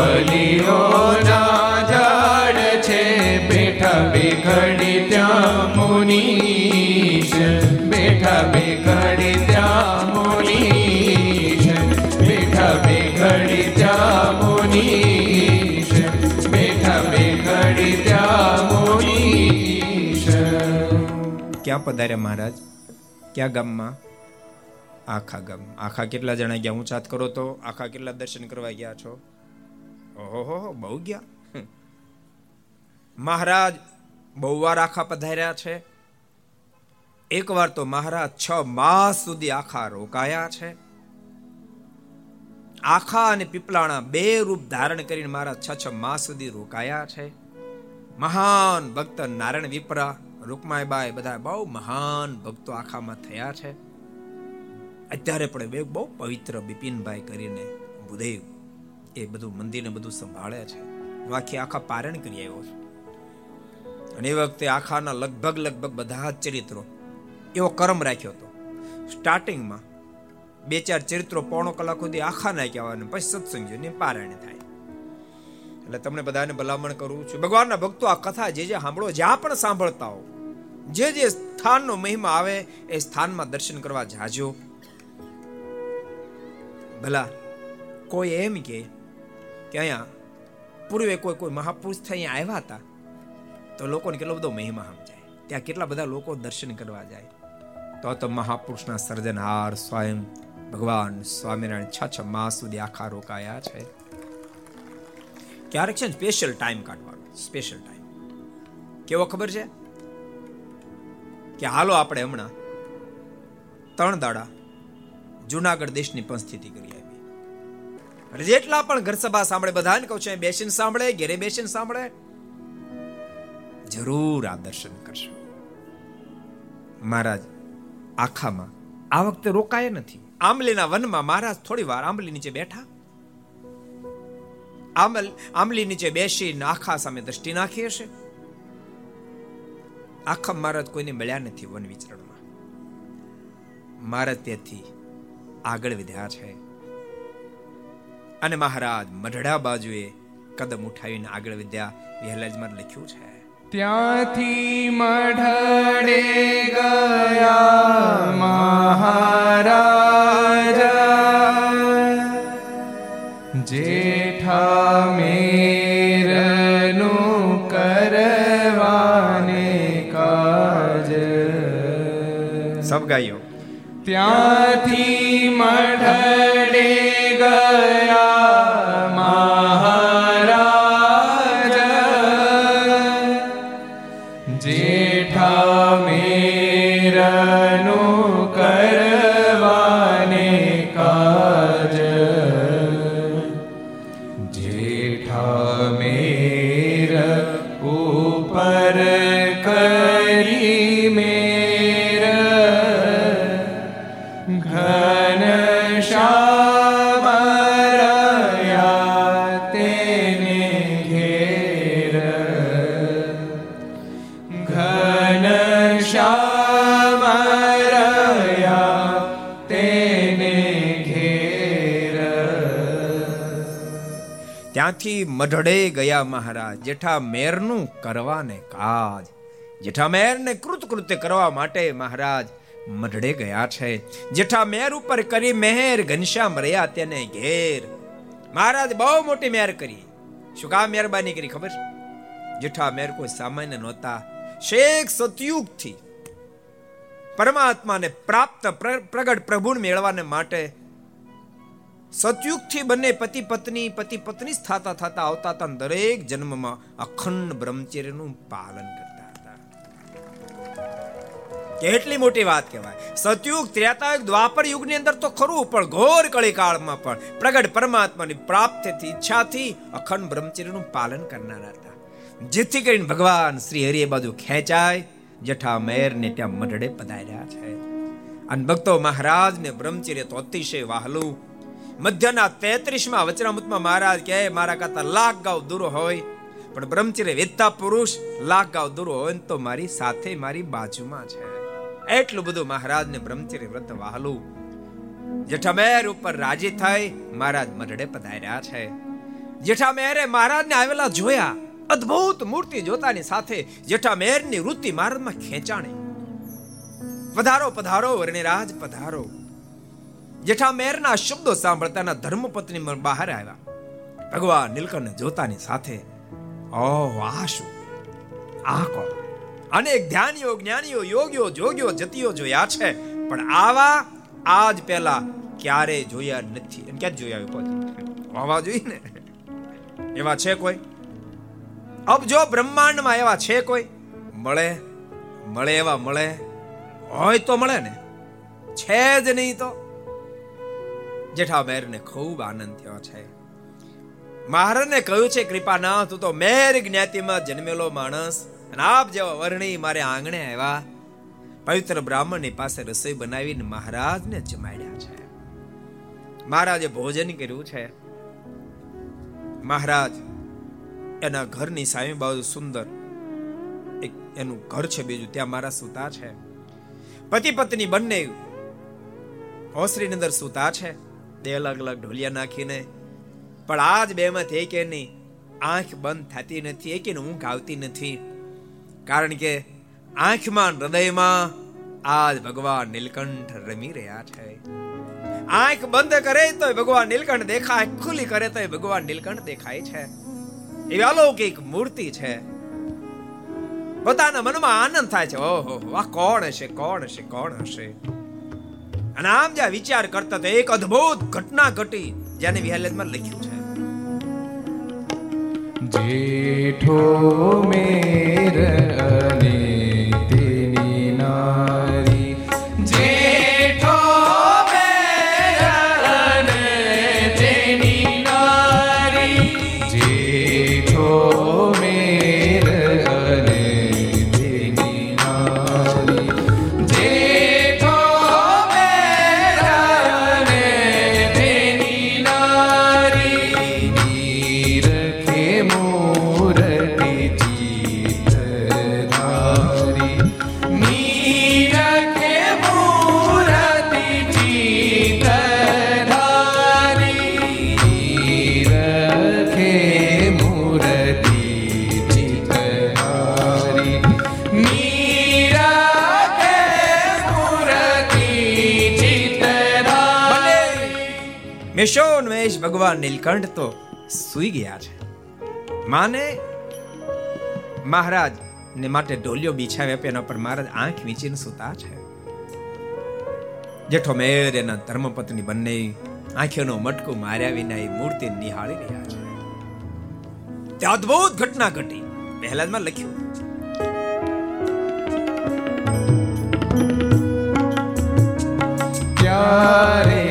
Speaker 1: આંબલીઓના ઝાડ છે, બેઠા બેઘડી ત્યાં મુનીશ. બેઠા બેઘડી ત્યાં મુનીશ. બેઠા બેઘડી ત્યાં મુનીશ. બેઠા બેઘડી ત્યાં મુનીશ.
Speaker 2: ક્યાં પધાર્યા મહારાજ? ક્યાં ગામમાં? આખા ગામ આખા કેટલા જણા ગયા? હું ચાત કરો તો આખા કેટલા દર્શન કરવા ગયા છો? ઓહો, બહુ ગયા. મહારાજ બહુ વાર આખા પધાર્યા છે. એકવાર તો મહારાજ છ માસ સુધી આખા રોકાયા છે. આખા અને પીપલાણા બે રૂપ ધારણ કરીને મારા છ છ માસ સુધી રોકાયા છે. મહાન ભક્ત નારાયણ વિપરા, રૂકમાઈબાઈ બધા બહુ મહાન ભક્તો આખામાં થયા છે. અત્યારે પણ બે બહુ પવિત્ર બિપિનભાઈ કરીને ભૂદેવ એ બધું મંદિરને બધું સંભાળે છે. હું આખી પારણ કરી આવ્યો છું. અને એ વખતે આખાના લગભગ લગભગ બધા જ ચરિત્રો એવો કરમ રાખ્યો હતો. સ્ટાર્ટિંગમાં બે ચાર ચરિત્રો પોણો કલાક સુધી આખા નાખ્યા હોય પછી સત્સંગ ને પારાયણ થાય. એટલે તમને બધાને ભલામણ કરું છું. ભગવાનના ભક્તો આ કથા જે જે સાંભળો, જ્યાં પણ સાંભળતા હો, જે જે સ્થાનનો મહિમા આવે એ સ્થાનમાં દર્શન કરવા જાજો. ભલા, કોઈ એમ કે અહીંયા પૂર્વે કોઈ કોઈ મહાપુરુષ થઈ અહીંયા આવ્યા હતા, તો લોકોને કેટલો બધો મહિમા સમજાય. ત્યાં કેટલા બધા લોકો દર્શન કરવા જાય. તો તો મહાપુરુષના સર્જનહાર સ્વયં ભગવાન સ્વામિનારાયણ છ છ માસ સુધી આખા રોકાયા છે. ક્યારેક છે સ્પેશિયલ ટાઈમ કાઢવાનો સ્પેશિયલ ટાઈમ કેવો ખબર છે? કે હાલો આપણે હમણાં ત્રણ દાડા જુનાગઢ દેશની પણ સ્થિતિ કરી જેટલા પણ ઘર સભા સાંભળે, બધાને કહું છું બેસીને સાંભળે, ઘેરે બેસીને સાંભળે, જરૂર આ દર્શન કરશો. મહારાજ, આખામાં આ વખતે રોકાય નથી. આંબલીના વનમાં મહારાજ થોડી વાર આંબલી નીચે બેઠા. આંબલ, આંબલી નીચે બેસીને આખા સામે દ્રષ્ટિ નાખી હશે. આખા મહારાજ કોઈને મળ્યા નથી વન વિચરણમાં મહારાજ તેથી આગળ વધ્યા છે. અને મહારાજ મઢડા બાજુએ કદમ ઉઠાવીને આગળ વધ્યા. વહેલાજમાં લખ્યું છે
Speaker 1: ત્યાંથી મઢડે ગયા મહારાજ. જેઠા મેરનું કરવાને કાજ.
Speaker 2: સબ ગાયો.
Speaker 1: ત્યાંથી મઢડે ગયા
Speaker 2: મઢડે ગયા મહારાજ. જેઠા મેરનું કરવાને કાજ. જેઠા મેરને કૃતકૃત્ય કરવા માટે મહારાજ મઢડે ગયા છે. જેઠા મેર ઉપર કરી મહેર ઘનશ્યામ રહ્યા તેને ઘેર. મહારાજ બહુ મોટી મહેર કરી. શું કામ મહેરબાની કરી ખબર? જેઠા મેર કોઈ સામાન્ય નહોતા. શેખ સતયુગથી પરમાત્માને પ્રાપ્ત પ્ર- પ્રગટ પ્રભુને મેળવાને માટે સતયુગથી બંને પતિ પત્ની પતિ પત્ની થતા થતા આવતા હતા દરેક જન્મમાં અખંડ બ્રહ્મચર્યનું પાલન કરતા હતા. કેટલી મોટી વાત કહેવાય. સતયુગ, ત્રેતાયુગ, દ્વાપર યુગની અંદર તો ખરું, પણ ઘોર કળી કાળમાં પણ પ્રગટ પરમાત્માની પ્રાપ્તિથી, ઈચ્છાથી અખંડ બ્રહ્મચર્યનું પાલન કરનારા હતા. જેથી કરીને ભગવાન શ્રી હરિ એ બાજુ ખેંચાય, જઠા મેર ને ત્યાં મઢડે પધાર્યા છે. અને ભક્તો મહારાજને બ્રહ્મચર્ય તો અતિશય વહાલું મધ્યના તેત્રીસમાં વચનામૃતમાં મહારાજ કહે, મારા કરતા લાખ ગાવ દૂર હોય, પણ બ્રહ્મચર્ય વેદતા પુરુષ લાખ ગાવ દૂર હોય તો મારી સાથે મારી બાજુમાં છે. એટલું બધું મહારાજને બ્રહ્મચર્ય વ્રત વહાલું. જેઠામેર ઉપર રાજી થઈ મહારાજ મઢડે પધાર્યા છે. જેઠામેરે મહારાજને આવેલા જોયા. અદ્ભુત મૂર્તિ જોતાની સાથે જેઠામેરની વૃત્તિ મહારાજમાં ખેંચાણી. પધારો પધારો, વર્ણિરાજ, પધારો. જેઠામેરના શબ્દો સાંભળતાના ધર્મપત્ની બહાર આવ્યા. ભગવાન નીલકંઠને જોતાની સાથે ઓહ આ શું આ કોણ? અનેક ધ્યાનીઓ, જ્ઞાનીઓ, યોગીઓ, જોગીઓ, જતીઓ જોયા છે, પણ આવા આજ પહેલા ક્યારે જોયા નથી. અને ક્યાં જોયા પછી હોવા જોઈએ ને. એવા છે કોઈ? અબ જો બ્રહ્માંડમાં એવા છે કોઈ? મળે મળે એવા મળે. હોય તો મળે ને. છે જ નહીં તો. જેઠા મેરને ખૂબ આનંદ થયો છે. મહારાજને કહ્યું છે કૃપાનાથ તું તો મેર જ્ઞાતિમાં જન્મેલો માણસ અને આપ જેવા વર્ણી મારે આંગણે આવ્યા. પવિત્ર બ્રાહ્મણની પાસે રસોઈ બનાવીને મહારાજને જમાડ્યા છે. મહારાજે ભોજન કર્યું છે. મહારાજ, એના ઘરની સામે બાજુ સુંદર એક એનું ઘર છે બીજું, ત્યાં મારા સૂતા છે. પતિ પત્ની બંને હોસરીની અંદર સૂતા છે. બે અલગ અલગ ઢોલિયા નાખીને. પણ આજ બે માંથી કે નહીં, આંખ બંધ થતી નથી એક ઊંઘ આવતી નથી. કારણ કે આંખમાં હૃદયમાં આજ ભગવાન નીલકંઠ રમી રહ્યા છે. આંખ બંધ કરે તો ભગવાન નીલકંઠ દેખાય, ખુલ્લી કરે તો ભગવાન નીલકંઠ દેખાય છે. એવી અલૌકિક મૂર્તિ છે. પોતાના મનમાં આનંદ થાય છે. ઓહો આ કોણ હશે કોણ હશે કોણ હશે? અને આમ જ્યાં વિચાર કરતા તો એક અદ્ભુત ઘટના ઘટી, જેને વિહાલેજમાં લખ્યું
Speaker 1: છે. જેઠો મેર અને
Speaker 2: ભગવાન નીલકંઠ તો સુઈ ગયા છે. માને મહારાજ ને માટે ઢોલિયો બિછાવે એના પર મહારાજ આંખ વીંચીને સુતા છે. જેઠો મેર એના ધર્મપત્ની બંને આંખોનો મટકો માર્યા વિના એ મૂર્તિ નિહાળી રહ્યા છે. તે અદ્ભુત ઘટના ઘટી. પહેલામાં લખ્યું.
Speaker 1: ત્યારે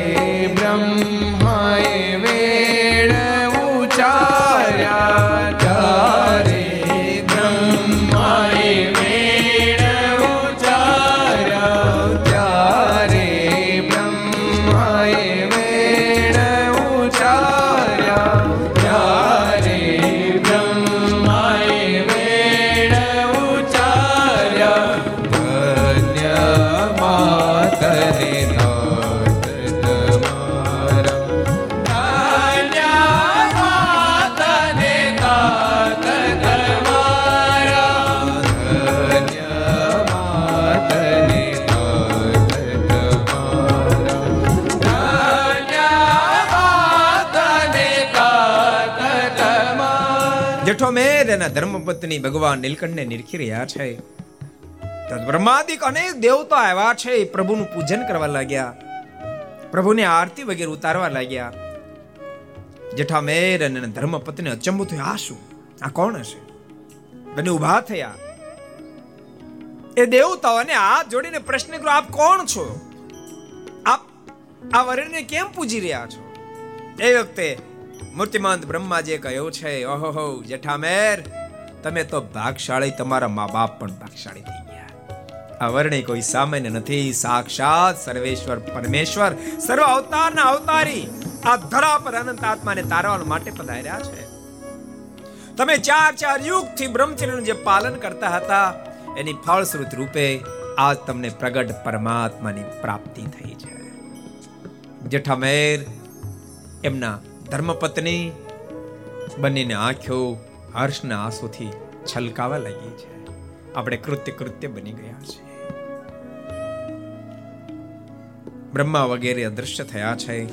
Speaker 2: એના ધર્મપત્ની ભગવાન નીલકંઠને નિરખી રહ્યા છે. બ્રહ્માદિક અનેક દેવતા આવ્યા છે. પ્રભુનું પૂજન કરવા લાગ્યા. પ્રભુની આરતી વગેરે ઉતારવા લાગ્યા. જેઠા મેર અને ધર્મપત્ની અચંબુ થયું. આ શું? આ કોણ હશે? બંને ઊભા થયા. એ દેવતાઓને હાથ જોડીને પ્રશ્ન કર્યો, આપ કોણ છો? આપ આ વરણને કેમ પૂજી રહ્યા છો? એ વખતે મૂર્તિમંત બ્રહ્માજીએ કહ્યું છે, ઓહો જેઠામેર, તમે તો ભાગશાળી તમારા મા બાપ પણ ભાગશાળી થઈ ગયા. આ વર્ણે કોઈ સામાન્ય નથી. સાક્ષાત સર્વેશ્વર પરમેશ્વર, સર્વ અવતારના અવતારી. આ ધરા પર અનંત આત્માને તારવા માટે પધાર્યા છે. તમે ચાર ચાર યુગથી બ્રહ્મચર્યનું જે પાલન કરતા હતા, એની ફળશ્રુત રૂપે આજ તમને પ્રગટ પરમાત્માની પ્રાપ્તિ થઈ છે. જેઠામેર એમના ધર્મપત્ની બંનેને આંખો હર્ષના આંસુથી છલકાવા લાગી છે. આપણે કૃત્ય કૃત્ય બની ગયા છે બ્રહ્મા વગેરે અદૃશ્ય થયા છે.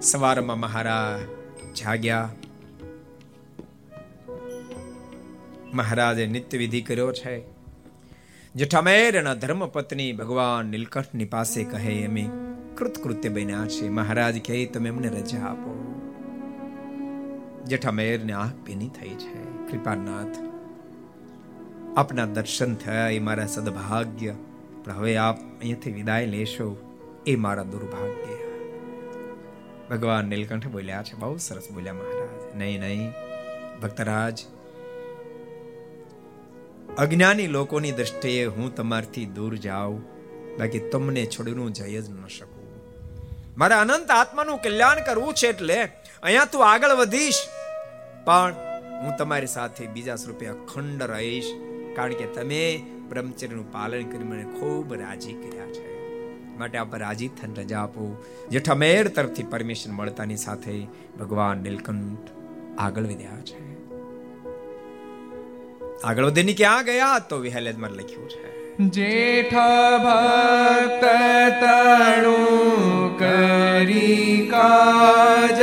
Speaker 2: સવારમાં મહારાજ જાગ્યા. મહારાજે નિત્ય વિધિ કર્યો છે. જઠામેર ધર્મપત્ની ભગવાન નીલકંઠની પાસે કહે એમે કૃતકૃત્ય બન્યા છે મહારાજ કહે, તમે એમને રજા આપો. જેઠામેરને આંખ ભીની થઈ છે. કૃપાનાથ, આપના દર્શન થયા, એ મારા સદભાગ્ય. પણ હવે આપ અહીંયાથી વિદાય લેશો, એ મારા દુર્ભાગ્ય. ભગવાન નીલકંઠ બોલ્યા છે, બહુ સરસ બોલ્યા મહારાજ. નહીં નહીં, ભક્તરાજ, અજ્ઞાની લોકોની દ્રષ્ટિએ હું તમારથી દૂર જાઉં, બાકી તમને છોડીનું જઈ જ ન શકું. મારે અનંત આત્માનું કલ્યાણ કરવું છે એટલે અહીંયા તું આગળ વધીશ. પણ હું તમારી સાથે બીજા સ્વરૂપે અખંડ રહીશ, કારણ કે તમે બ્રહ્મચર્યનું પાલન કરી મને ખૂબ રાજી કર્યા છે. માટે આપ રાજી થઈને રજા આપો. જેઠામેર તરફથી પરમિશન મળતાની સાથે ભગવાન નીલકંઠ આગળ વધ્યા છે. આગળ વધીને ક્યાં ગયા તો વિહલેદમાં લખ્યું છે.
Speaker 1: જેઠ ભક્ત તણુ કરી કાજ.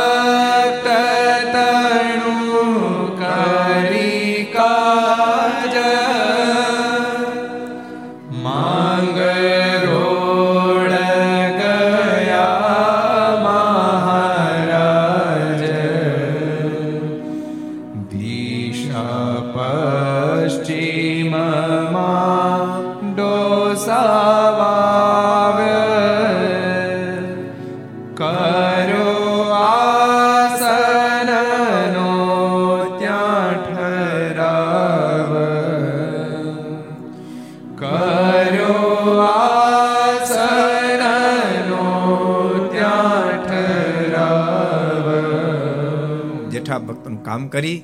Speaker 2: ભક્તનું કરી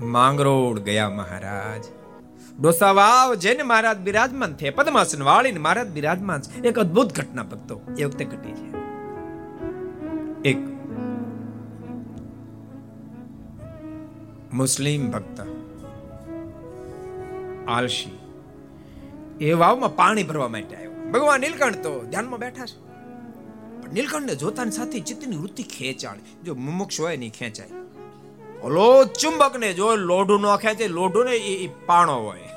Speaker 2: માંગરોળ ગયા મહારાજ. ડોસાવાવ જેને મહારાજ બિરાજમાન થયા. પદ્માસન વાળીને મહારાજ બિરાજમાન છે. એક અદ્ભુત ઘટના ભક્તો. એ વખતે ઘટી છે. એક મુસ્લિમ ભક્ત, આલશી, એ વાવમાં પાણી ભરવા માટે આવ્યો. ભગવાન નીલકંઠ તો ધ્યાનમાં બેઠા છે. પણ નીલકંઠને જોતાની સાથે ચિત્તની વૃત્તિ ખેંચાણ જો મુમુક્ષ હોય નહીં ખેંચાય. ઓલો ચુંબક ને જો લોઢું નો ખેંચે લોઢું ને એ પાણો હોય.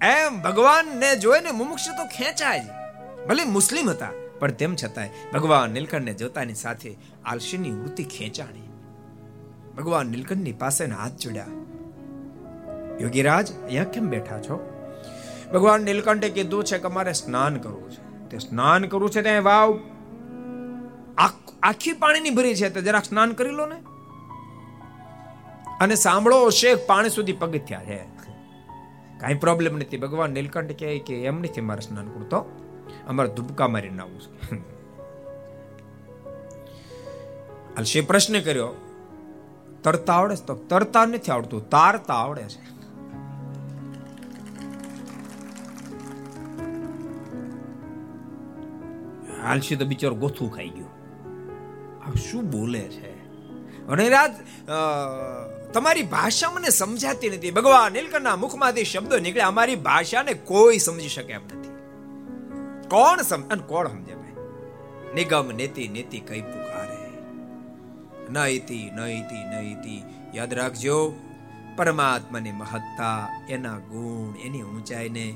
Speaker 2: એમ ભગવાન ને જોઈને મુમુક્ષ તો ખેંચાય જ. ભલે મુસ્લિમ હતા, પણ તેમ છતાંય ભગવાન નીલકંઠને જોતાની સાથે આલસીની વૃત્તિ ખેંચાણી. ભગવાન નીલકંઠની પાસે હાથ જોડ્યા. યોગીરાજ, અહીંયા કેમ બેઠા છો? ભગવાન નીલકંઠે કીધું છે કે મારે સ્નાન કરવું છે. તે સ્નાન કરવું છે ત્યાં વાવ. આખી પાણીની ભરી છે, તો જરાક સ્નાન કરી લો ને. અને સાંભળો શેખ પાણી સુધી પગથિયા છે. કાંઈ પ્રોબ્લેમ નથી. ભગવાન નીલકંઠ કહે કે એમ નથી મારે સ્નાન કરતો. અમારે ધુબકા મારીને આવું છે. અલશે પ્રશ્ન કર્યો તરતા આવડે તો તરતા નથી આવડતું તારતા આવડે છે. આલસી તો બિચારો ગોથું ખાઈ ગયું. આ શું બોલે છે? અને અ, તમારી ભાષા મને સમજાતી નથી. ભગવાન નીલકંઠના મુખમાંથી શબ્દો નીકળે. અમારી ભાષાને કોઈ સમજી શકે એમ નથી. કોણ સમ? અને કોણ સમજે ભાઈ? નિગમ નેતિ નેતિ કઈ પુકારે. નૈતિ નૈતિ નૈતિ. યાદ રાખજો, પરમાત્માની મહત્તા, એના ગુણ, એની ઊંચાઈને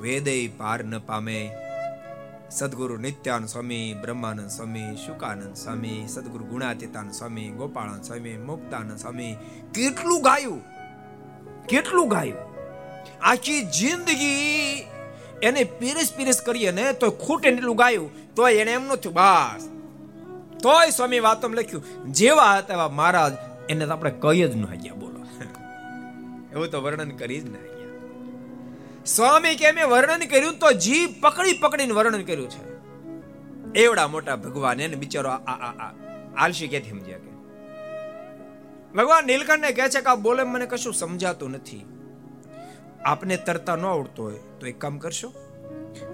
Speaker 2: વેદય પાર ન પામે. સદગુરુ નિત્યાનંદ સ્વામી, બ્રહ્માનંદ સ્વામી, શુકાનંદ સ્વામી, સદગુરુ ગુણાતીતાનંદ સ્વામી, ગોપાળાનંદ સ્વામી, મુક્તાનંદ સ્વામી. કેટલું ગાયું? કેટલું ગાયું? આખી જિંદગી એને પીરસ પીરસ કરીએ ને તો ખૂટે એટલું ગાયું તો એને એમ નથી બસ. તોય સ્વામી વાતમ લખ્યું, જેવા હતા એવા મહારાજ, એને તો આપણે કહી જ ન ગયા બોલો. એવું તો વર્ણન કરી જ ના ગયા સ્વામી કે મેં વર્ણન કર્યું તો જીભ પકડી પકડીને વર્ણન કર્યું છે. એવડા મોટા ભગવાન એને બિચારો આ આ આ- આલસી ક્યાંથી સમજ્યા કે? ભગવાન નીલકંઠને કહે છે કે આ બોલે મને કશું સમજાતું નથી. આપને તરતા ન આવડતું હોય તો એક કામ કરશો?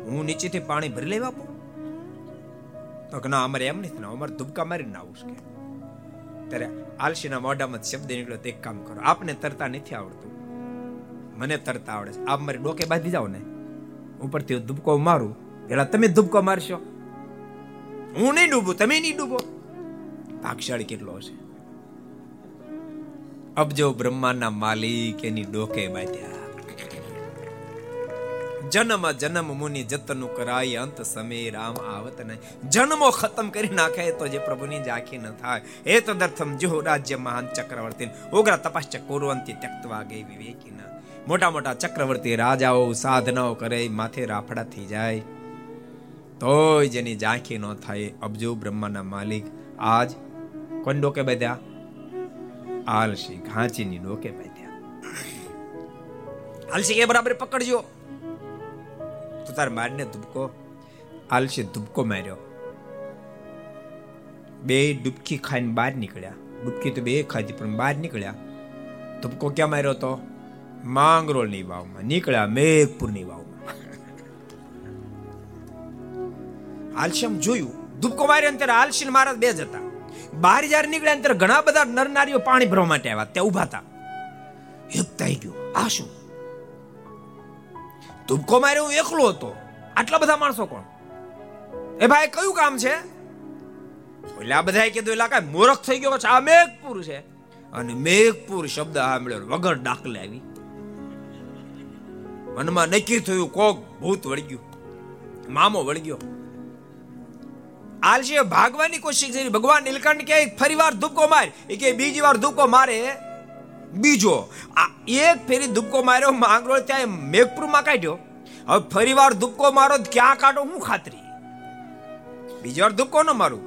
Speaker 2: હું નીચેથી પાણી ભરી લેવા આપું? તો કે ના, અમારે એમ નથી ના, અમારે ધુબકા મારીને આવું કે? ત્યારે આલસીના મોઢામાં શબ્દ નીકળ્યો તો એક કામ કરો, આપને તરતા નથી આવડતું. મને તરતા આવડે છે. આપ મારી ડોકે બાંધી જાઓ ને. ઉપરથી ધુબકો મારું. પેલા તમે ધુબકો મારશો. હું નહીં ડૂબું, તમે નહીં ડૂબો. ભાગશાળી કેટલો હશે? અબજો બ્રહ્માના માલિક એની ડોકે બાંધ્યા. જન્મ જન્મ મુનિ જતનું કરાય, અંત સમય રામ આવત નહીં. જન્મો ખતમ કરી નાખે તો જે પ્રભુની જાખી ન થાય. એ તો દર્થમ જો રાજ્ય મહાન ચક્રવર્તી ઉગ્ર તપશ્ચ કુરવંતી ત્યક્તવા ગઈ વિવેકી મોટા મોટા ચક્રવર્તી રાજાઓ સાધનાઓ કરે માથે રાફડા થઈ જાય. તોય જેની ઝાંખી ન થાય, અબજો બ્રહ્માના માલિક આજ કોણ ડોકે બેધ્યા? આલસી ઘાંચીની ડોકે બેધ્યા. આલસી કે બરાબર પકડજો. તો તાર મારને ધુબકો. આલસી ધુબકો માર્યો. બે ડૂબકી ખાઈને બહાર નીકળ્યા. ડૂબકી તો બે ખાધી, પણ બહાર નીકળ્યા. ધુબકો ક્યાં માર્યો તો? માંગરોળની વાવમાં, નીકળ્યા મેઘપુરની વાવમાં. આલશ્યમ જોયું, ધૂપકો માર્યો ત્યારે આલશી મહારાજ બે જ હતા. બહાર જ્યારે નીકળ્યા ત્યારે ઘણા બધા નરનારીઓ પાણી ભરવા માટે આવ્યા, ત્યાં ઊભા હતા. એક થઈ ગયો, આ શું? ધૂપકો માર્યો, હું એકલો હતો. આટલા બધા માણસો કોણ? એ ભાઈ, કયું કામ છે? ઓલા બધાએ કીધું, એલા કાંઈ મોરખ થઈ ગયો છે આ મેઘપુર છે. અને મેઘપુર શબ્દ સાંભળ્યો વગર દાખલે આવી. મનમાં નક્કી થયું, કોક ભૂત વળગ્યું મામો વળગ્યો આલજીએ ભાગવાની કોશિશ કરી, ભગવાન નીલકંઠ કે ફરી વાર ધુપકો માર. એ કે બીજી વાર ધુપકો મારે. બીજો, આ એક ફેરી ધુપકો માર્યો, માંગરોળ ત્યાં મેઘપુરમાં કાઢ્યો. હવે ફરી વાર ધુપકો મારો ક્યાં કાઢો, હું ખાતરી. બીજી વાર ધુપકો ન મારું.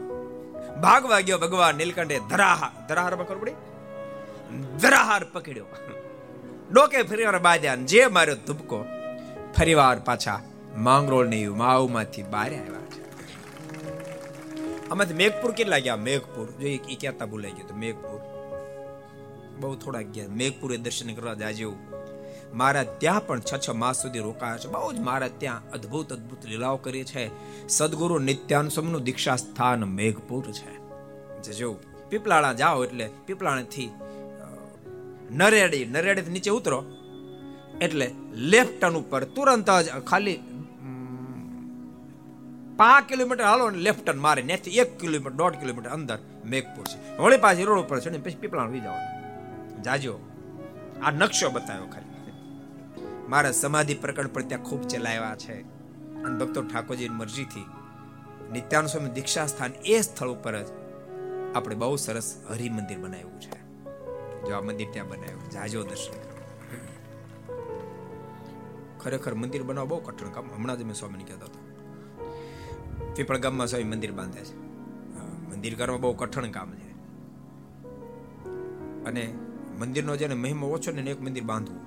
Speaker 2: ભાગવા ગયો ભગવાન નીલકંઠે ધરાહાર ધરાહાર પકડ પડી? ધરાહાર પકડ્યો. ડોકે ફરીવાર બાંધ્યા જે માર્યો ધુબકો ફરીવાર પાછા માંગરોળની માવમાંથી બહાર આવ્યા છે આમાંથી મેઘપુર કેટલા ગયા મેઘપુર જો એ કહેતા ભૂલાઈ તો મેઘપુર બહુ થોડા ગયા મેઘપુરે દર્શન કરવા જાજો મહારાજ ત્યાં પણ છ છ માસ સુધી રોકાયા છે બહુ જ મહારાજ ત્યાં અદ્ભુત અદ્ભુત લીલાઓ કરી છે સદગુરુ નિત્યાનસમનું દીક્ષા સ્થાન મેઘપુર છે જજો પીપલાણા જાઓ એટલે પીપલાણાથી નરેડી નરેડી નીચે ઉતરો. એટલે લેફ્ટ ટર્ન ઉપર તુરંત જ ખાલી પાંચ કિલોમીટર હાલો ને લેફ્ટ ટર્ન મારે ત્યાંથી એક કિલોમીટર, દોઢ કિલોમીટર અંદર મેઘપુર છે. વળી પાછી રોડ ઉપર છે ને પછી પીપળા વી જવાનું. જાજો, આ નકશો બતાવ્યો ખાલી. મારા સમાધિ પ્રકરણ પણ ત્યાં ખૂબ ચલાવ્યા છે. અને ભક્તો ઠાકોરજીની મરજીથી નિત્યાનુ સ્વામી દીક્ષા સ્થાન એ સ્થળ ઉપર જ આપણે બહુ સરસ હરિ મંદિર બનાવ્યું છે. જો મંદિર ત્યાં બનાવ્યું જાજો દર્શન ખરેખર મંદિર બનાવવા બહુ કઠણ કામ. હમણાં જ મેં સ્વામીને કહેતો હતો. પીપળ ગામમાં સ્વામી મંદિર બાંધે છે. મંદિર કરવા બહુ કઠણ કામ છે. અને મંદિરનો જેને મહિમા ઓછો ને એક મંદિર બાંધવું.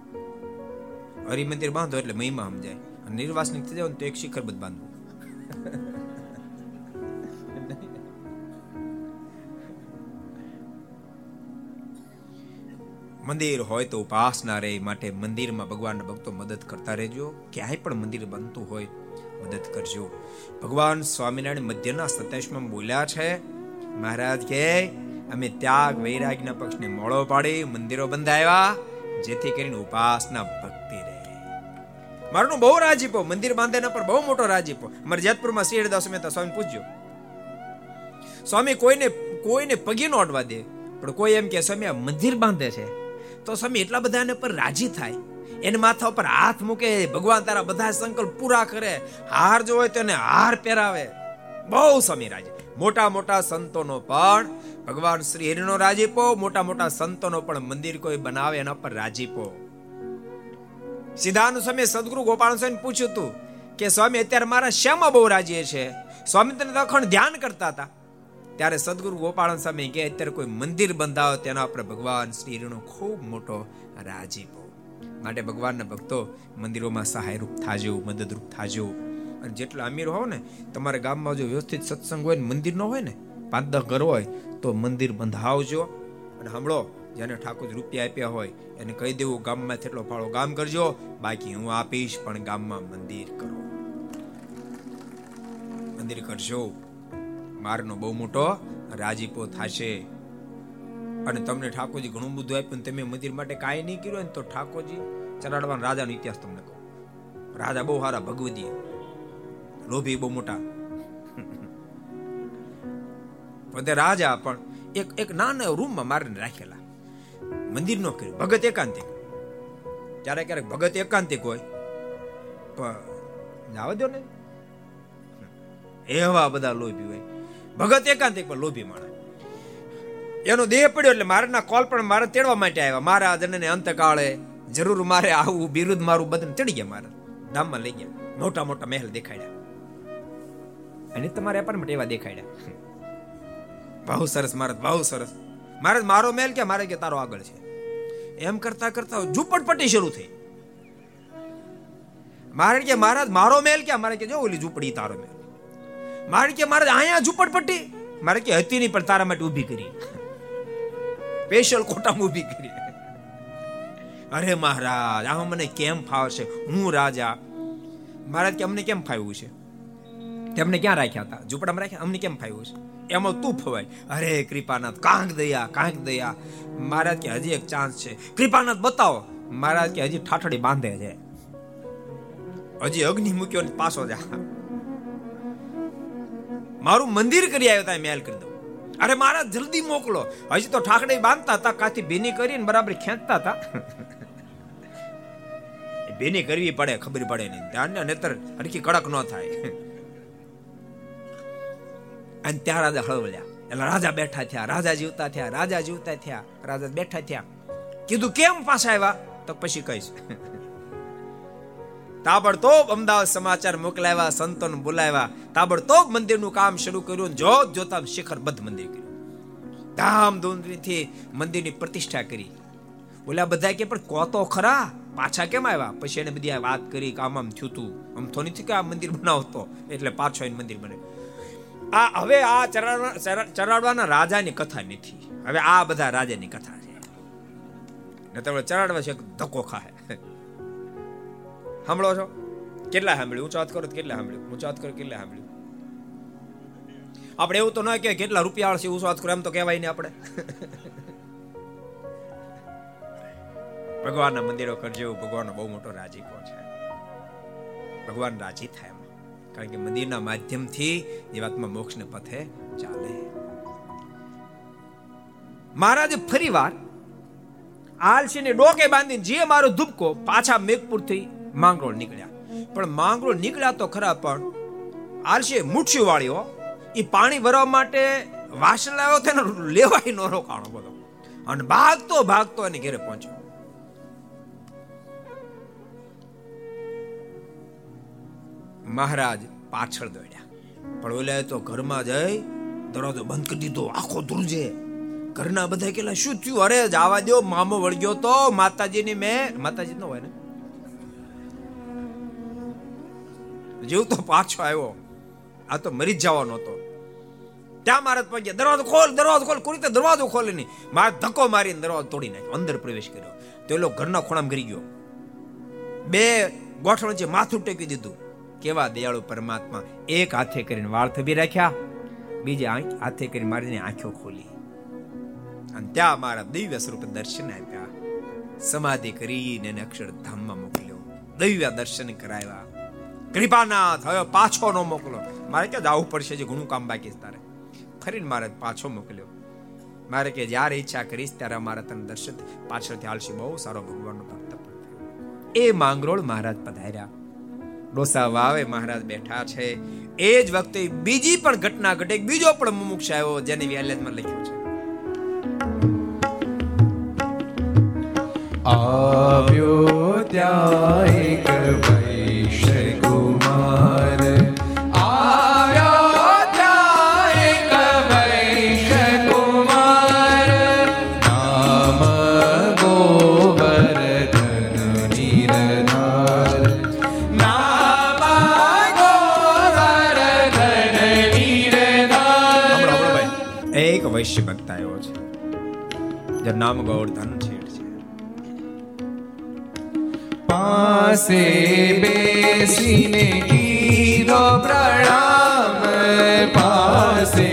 Speaker 2: હરિ મંદિર બાંધો એટલે મહિમા સમજાય. અને નિર્વાસનિક થઈ જાવ તો એક શિખર બધ બાંધવું. મંદિર હોય તો ઉપાસના રહે માટે મંદિરમાં ભગવાનના ભક્તો મદદ કરતા રહેજો. ક્યાંય પણ મંદિર બનતું હોય, મદદ કરજો. ભગવાન સ્વામિનારાયણ મધ્યના સત્યાવીસમાં બોલ્યા છે, મહારાજ કે, અમે ત્યાગ વૈરાગના પક્ષને મોળો પાડી મંદિરો બંધાવ્યા, જેથી કરીને ઉપાસના ભક્તિ રહે. મારું બહુ રાજીપો મંદિર બાંધેના પર બહુ મોટો રાજીપો અમારે જેતપુરમાં શ્રી હરિદાસ મહેતા સ્વામી પૂછ્યો સ્વામી કોઈને કોઈને પગી નો અડવા દે, પણ કોઈ એમ કે, સ્વામી, આ મંદિર બાંધે છે. તો સ્વામી, એટલા બધા એને પર રાજી થાય. એને માથા ઉપર હાથ મૂકે, ભગવાન તારા બધા સંકલ્પ પૂરા કરે. હાર જો હોય તો એને હાર પહેરાવે. બહુ સ્વામી રાજી. મોટા મોટા સંતોનો પણ ભગવાન શ્રી હરિનો રાજીપો મોટા મોટા સંતોનો પણ મંદિર કોઈ બનાવે એના પર રાજીપો સિદ્ધાંત સમય સદગુરુ ગોપાલ સ્વામી પૂછ્યું હતું કે, સ્વામી, અત્યારે મારા શ્યામાં બહુ રાજી છે? સ્વામી તને અખંડ ધ્યાન કરતા હતા. ત્યારે સદગુરુ ગોપાલ સ્વામી કે અત્યારે કોઈ મંદિર બંધાવો તેના ઉપર ભગવાન શ્રીનો ખૂબ મોટો રાજીપો માટે ભગવાનના ભક્તો મંદિરોમાં સહાયરૂપ થાજો, મદદરૂપ થાજો. અને જેટલા અમીર હોવ ને, તમારા ગામમાં જો વ્યવસ્થિત સત્સંગ હોય ને, મંદિર ન હોય ને, પાંચ દસ ઘર હોય, તો મંદિર બંધાવજો. અને હમળો જેને ઠાકોર રૂપિયા આપ્યા હોય, એને કહી દેવું, ગામમાં તેટલો ફાળો ગામ કરજો, બાકી હું આપીશ, પણ ગામમાં મંદિર કરો. મંદિર કરજો. મારનો બહુ મોટો રાજીપો થશે. અને તમને ઠાકોરજી ઘણું બધું આપ્યું તમે મંદિર માટે કાંઈ નહીં કર્યું તો ઠાકોરજી ચરાડવાના રાજાનો ઇતિહાસ તમને કહું. રાજા બહુ સારા ભગવદી લોભી બહુ મોટા. પોતે રાજા પણ એક એક નાના રૂમમાં મારીને રાખેલા. મંદિર નો કર્યું. ભગત એકાંતિક. ક્યારેક ક્યારેક ભગત એકાંતિક હોય, પણ જાવ દો ને. એવા બધા લોભી હોય. ભગત એકાંત એક લોભી માણસ. એનો દેહ પડ્યો એટલે મારના કોલ પણ મારે તેડવા માટે આવ્યા. મારા જનને અંતકાળે જરૂર મારે આવું બિરુદ મારું બધું ચડી ગયા મારા. ધામમાં લઈ ગયા. મોટા મોટા મહેલ દેખાડ્યા. અને તમારે એપાર્ટમેન્ટ એવા દેખાડ્યા. બહુ સરસ મહારાજ બહુ સરસ. મહારાજ, મારો મહેલ કે મારે કે તારો આગળ છે. એમ કરતા કરતા ઝૂંપડપટ્ટી શરૂ થઈ. મારે કે મહારાજ, મારો મહેલ કે મારે કે જો ઓલી ઝૂંપડી, તારો મહેલ. મારે કે મારે અહીંયા ઝૂંપડપટ્ટી મારે કે હતી નહીં પણ તારા માટે ઊભી કરી. સ્પેશિયલ કોટામાં ઊભી કરી. અરે મહારાજ આ મને કેમ ફાવશે? હું રાજા. મહારાજ કે અમને કેમ ફાવ્યું છે? તેમને ક્યાં રાખ્યા હતા? ઝૂંપડામાં રાખ્યા? અમને કેમ ફાવ્યું છે? એમાં તું ફવાય. અરે કૃપાનાથ, કાંક દયા કાંક દયા. મહારાજ કે હજી એક ચાન્સ છે. કૃપાનાથ, બતાવો. મહારાજ કે હજી ઠાઠડી બાંધે છે. હજી અગ્નિ મૂક્યો ને પાછો જા. મારું મંદિર કરી આવ્યો ત્યાં મેલ કરી દઉં. અરે મારા જલ્દી મોકલો. હજી તો ઠાકડે બાંધતા હતા કાથી ભીની કરીને બરાબર ખેંચતા હતા. ભીની કરવી પડે, ખબર પડે નહીં. ધ્યાન નેતર હરખી કડક ન થાય. અને ત્યાં રાજા હળવળ્યા એટલે રાજા બેઠા થયા, રાજા જીવતા થયા, રાજા જીવતા થયા, રાજા બેઠા થયા. કીધું, કેમ પાછા આવ્યા? તો પછી કહીશ. તાબડતોબ અમદાવાદ સમાચાર મોકલાવ્યા, સંતોને બોલાવ્યા. તાબડતોબ મંદિરનું કામ શરૂ કર્યું જોત જોતા શિખરબદ્ધ મંદિર કર્યું. ધામધૂમથી મંદિરની પ્રતિષ્ઠા કરી. ઓલા બધા કે, પણ કો તો ખરા, પાછા કેમ આવ્યા? પછી એને બધી વાત કરી કે આમ આમ થયું તું. આમ તો નથી કે આ મંદિર બનાવતો, એટલે પાછો એને મંદિર બને. આ હવે આ ચરાડવાના રાજાની કથા નથી. હવે આ બધા રાજાની કથા છે. ને તમે ચરાડવા છે ધક્કો ખાય. સાંભળો છો? કેટલા સાંભળ્યું? ઊંચો હાથ કરો કેટલા સાંભળ્યું? ઊંચો કરો કેટલા સાંભળ્યું? આપણે એવું તો ન કે કેટલા રૂપિયા આવશે ઊંચો હાથ કરો, એમ તો કહેવાય નહીં આપણે. ભગવાનના મંદિરો કરજો ભગવાનનો બહુ મોટો રાજીપો છે. ભગવાન રાજી થાય એમ. કારણ કે મંદિરના માધ્યમથી જીવાત્મા મોક્ષને પથે ચાલે. મહારાજે ફરી વાર આલસીને ડોકે બાંધીને જે મારો ધૂપકો પાછા મેઘપુરથી માંગરોળ નીકળ્યા. પણ માંગરોળ નીકળ્યા તો ખરા, પણ આલસી મૂઠ્યું વાળ્યો. એ પાણી ભરવા માટે વાસણ લાવ્યો તેને લેવાય ન રોકાણો બધો. અને ભાગતો ભાગતો એને ઘેરે પહોંચ્યો. મહારાજ પાછળ દોડ્યા. પણ ઓલા તો ઘરમાં જઈ દરવાજો બંધ કરી દીધો, આખો ધ્રુજે ઘરના બધા કેટલા શું થયું? અરે જવા દો મામો વળગ્યો તો, માતાજીની મેં માતાજી નો હોય ને? જીવ તો પાછો આવ્યો. આ તો મરી જ જવાનો હતો. ત્યાં મહારાજ પગ્યા દરવાજો ખોલ દરવાજો ખોલ. કોઈ રીતે દરવાજો ખોલે નહીં. મારે ધક્કો મારીને દરવાજો તોડી નાખ્યો. અંદર પ્રવેશ કર્યો. તો લોકો ઘરના ખૂણામાં ગરી ગયો. બે ગોઠણ છે માથું ટેકી દીધું. કેવા દયાળુ પરમાત્મા. એક હાથે કરીને વાળ થબી રાખ્યા. બીજે હાથે કરીને મારીને આંખો ખોલી. અને ત્યાં મારા દિવ્ય સ્વરૂપ દર્શન આપ્યા. સમાધિ કરીને એને અક્ષરધામમાં મોકલ્યો. દિવ્ય દર્શન કરાવ્યા. કૃપાનાથ, હવે પાછો નો મોકલો. મારે કે જવું પડશે જે ઘણું કામ બાકી તારે? ફરીને મારે પાછો મોકલ્યો. મારે કે જ્યારે ઈચ્છા કરીશ ત્યારે મારે તને દર્શન પાછળથી હાલશે બહુ સારો ભગવાનનો ભક્ત એ માંગરોળ મહારાજ પધાર્યા. ડોસા વાવે મહારાજ બેઠા છે. એ જ વખતે બીજી પણ ઘટના ઘટે. બીજો પણ મુમુક્ષ આવ્યો જેને વ્યાલેજમાં લખ્યું છે.
Speaker 1: આવ્યો ત્યાં નામ ગોવર્ધન
Speaker 2: શેઠ છે.
Speaker 1: પાસે બેસીને કીધો પ્રણામ પાસે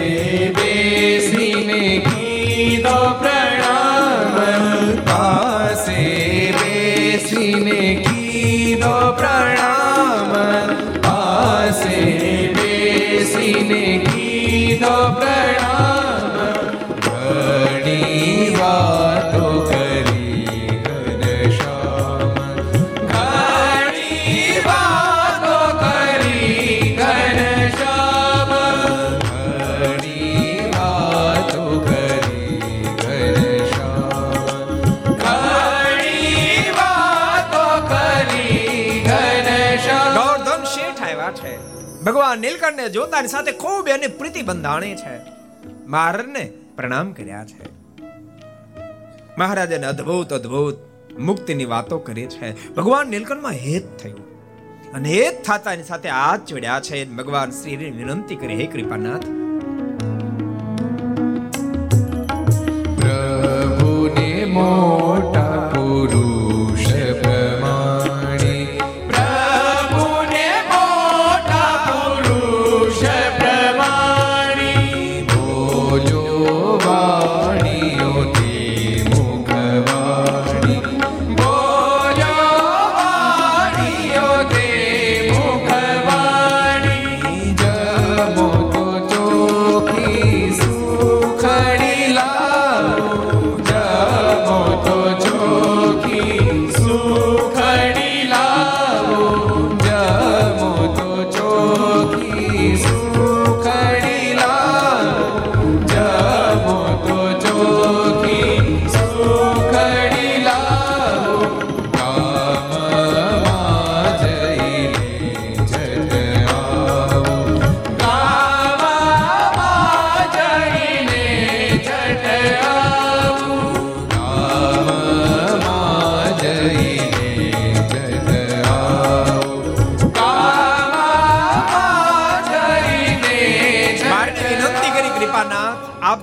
Speaker 2: નીલકંઠને જોતાની સાથે ખૂબ એની પ્રીતિ બંધાણી છે. મહારાજને પ્રણામ કર્યા છે. મહારાજાને અદ્ભુત અદ્ભુત મુક્તિની વાતો કરી છે. ભગવાન નીલકંઠમાં હેત થયું. અને હેત થતાની સાથે હાથ જોડ્યા છે. ભગવાન શ્રી વિનંતી કરી, હે કૃપાનાથ.
Speaker 1: પ્રભુને મોટા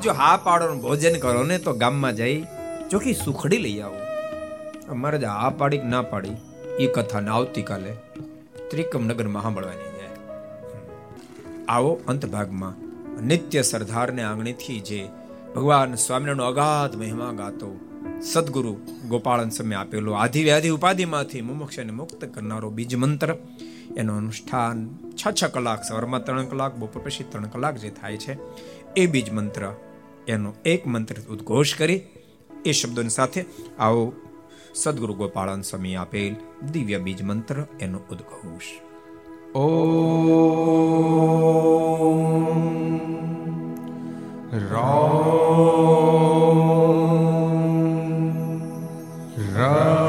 Speaker 2: જો હા પાડો ભોજન કરો ને તો ગામમાં જઈ ચોખ્ખી સુખડી લઈ આવો. અમારે જો હા પાડી ના પાડી એ કથા ને આવતીકાલે ત્રિકમ નગર સાંભળવાની જાય. આવો અંત ભાગમાં નિત્ય સરદારને આંગણીથી જે ભગવાન સ્વામિનારાયણનો અગાધ મહિમા ગાતો, સદગુરુ ગોપાળન સમય આપેલો આધિ વ્યાધિ ઉપાધિમાંથી મુમુક્ષને મુક્ત કરનારો બીજ મંત્ર, એનું અનુષ્ઠાન છ છ કલાક, સવારમાં ત્રણ કલાક, બપોર પછી ત્રણ કલાક જે થાય છે, એ બીજ મંત્ર એનો એક મંત્ર ઉદ્ઘોષ કરી એ શબ્દોની સાથે આવો સદગુરુ ગોપાળન સ્વામી આપેલ દિવ્ય બીજ મંત્ર એનો ઉદ્ઘોષ.
Speaker 1: પત્રે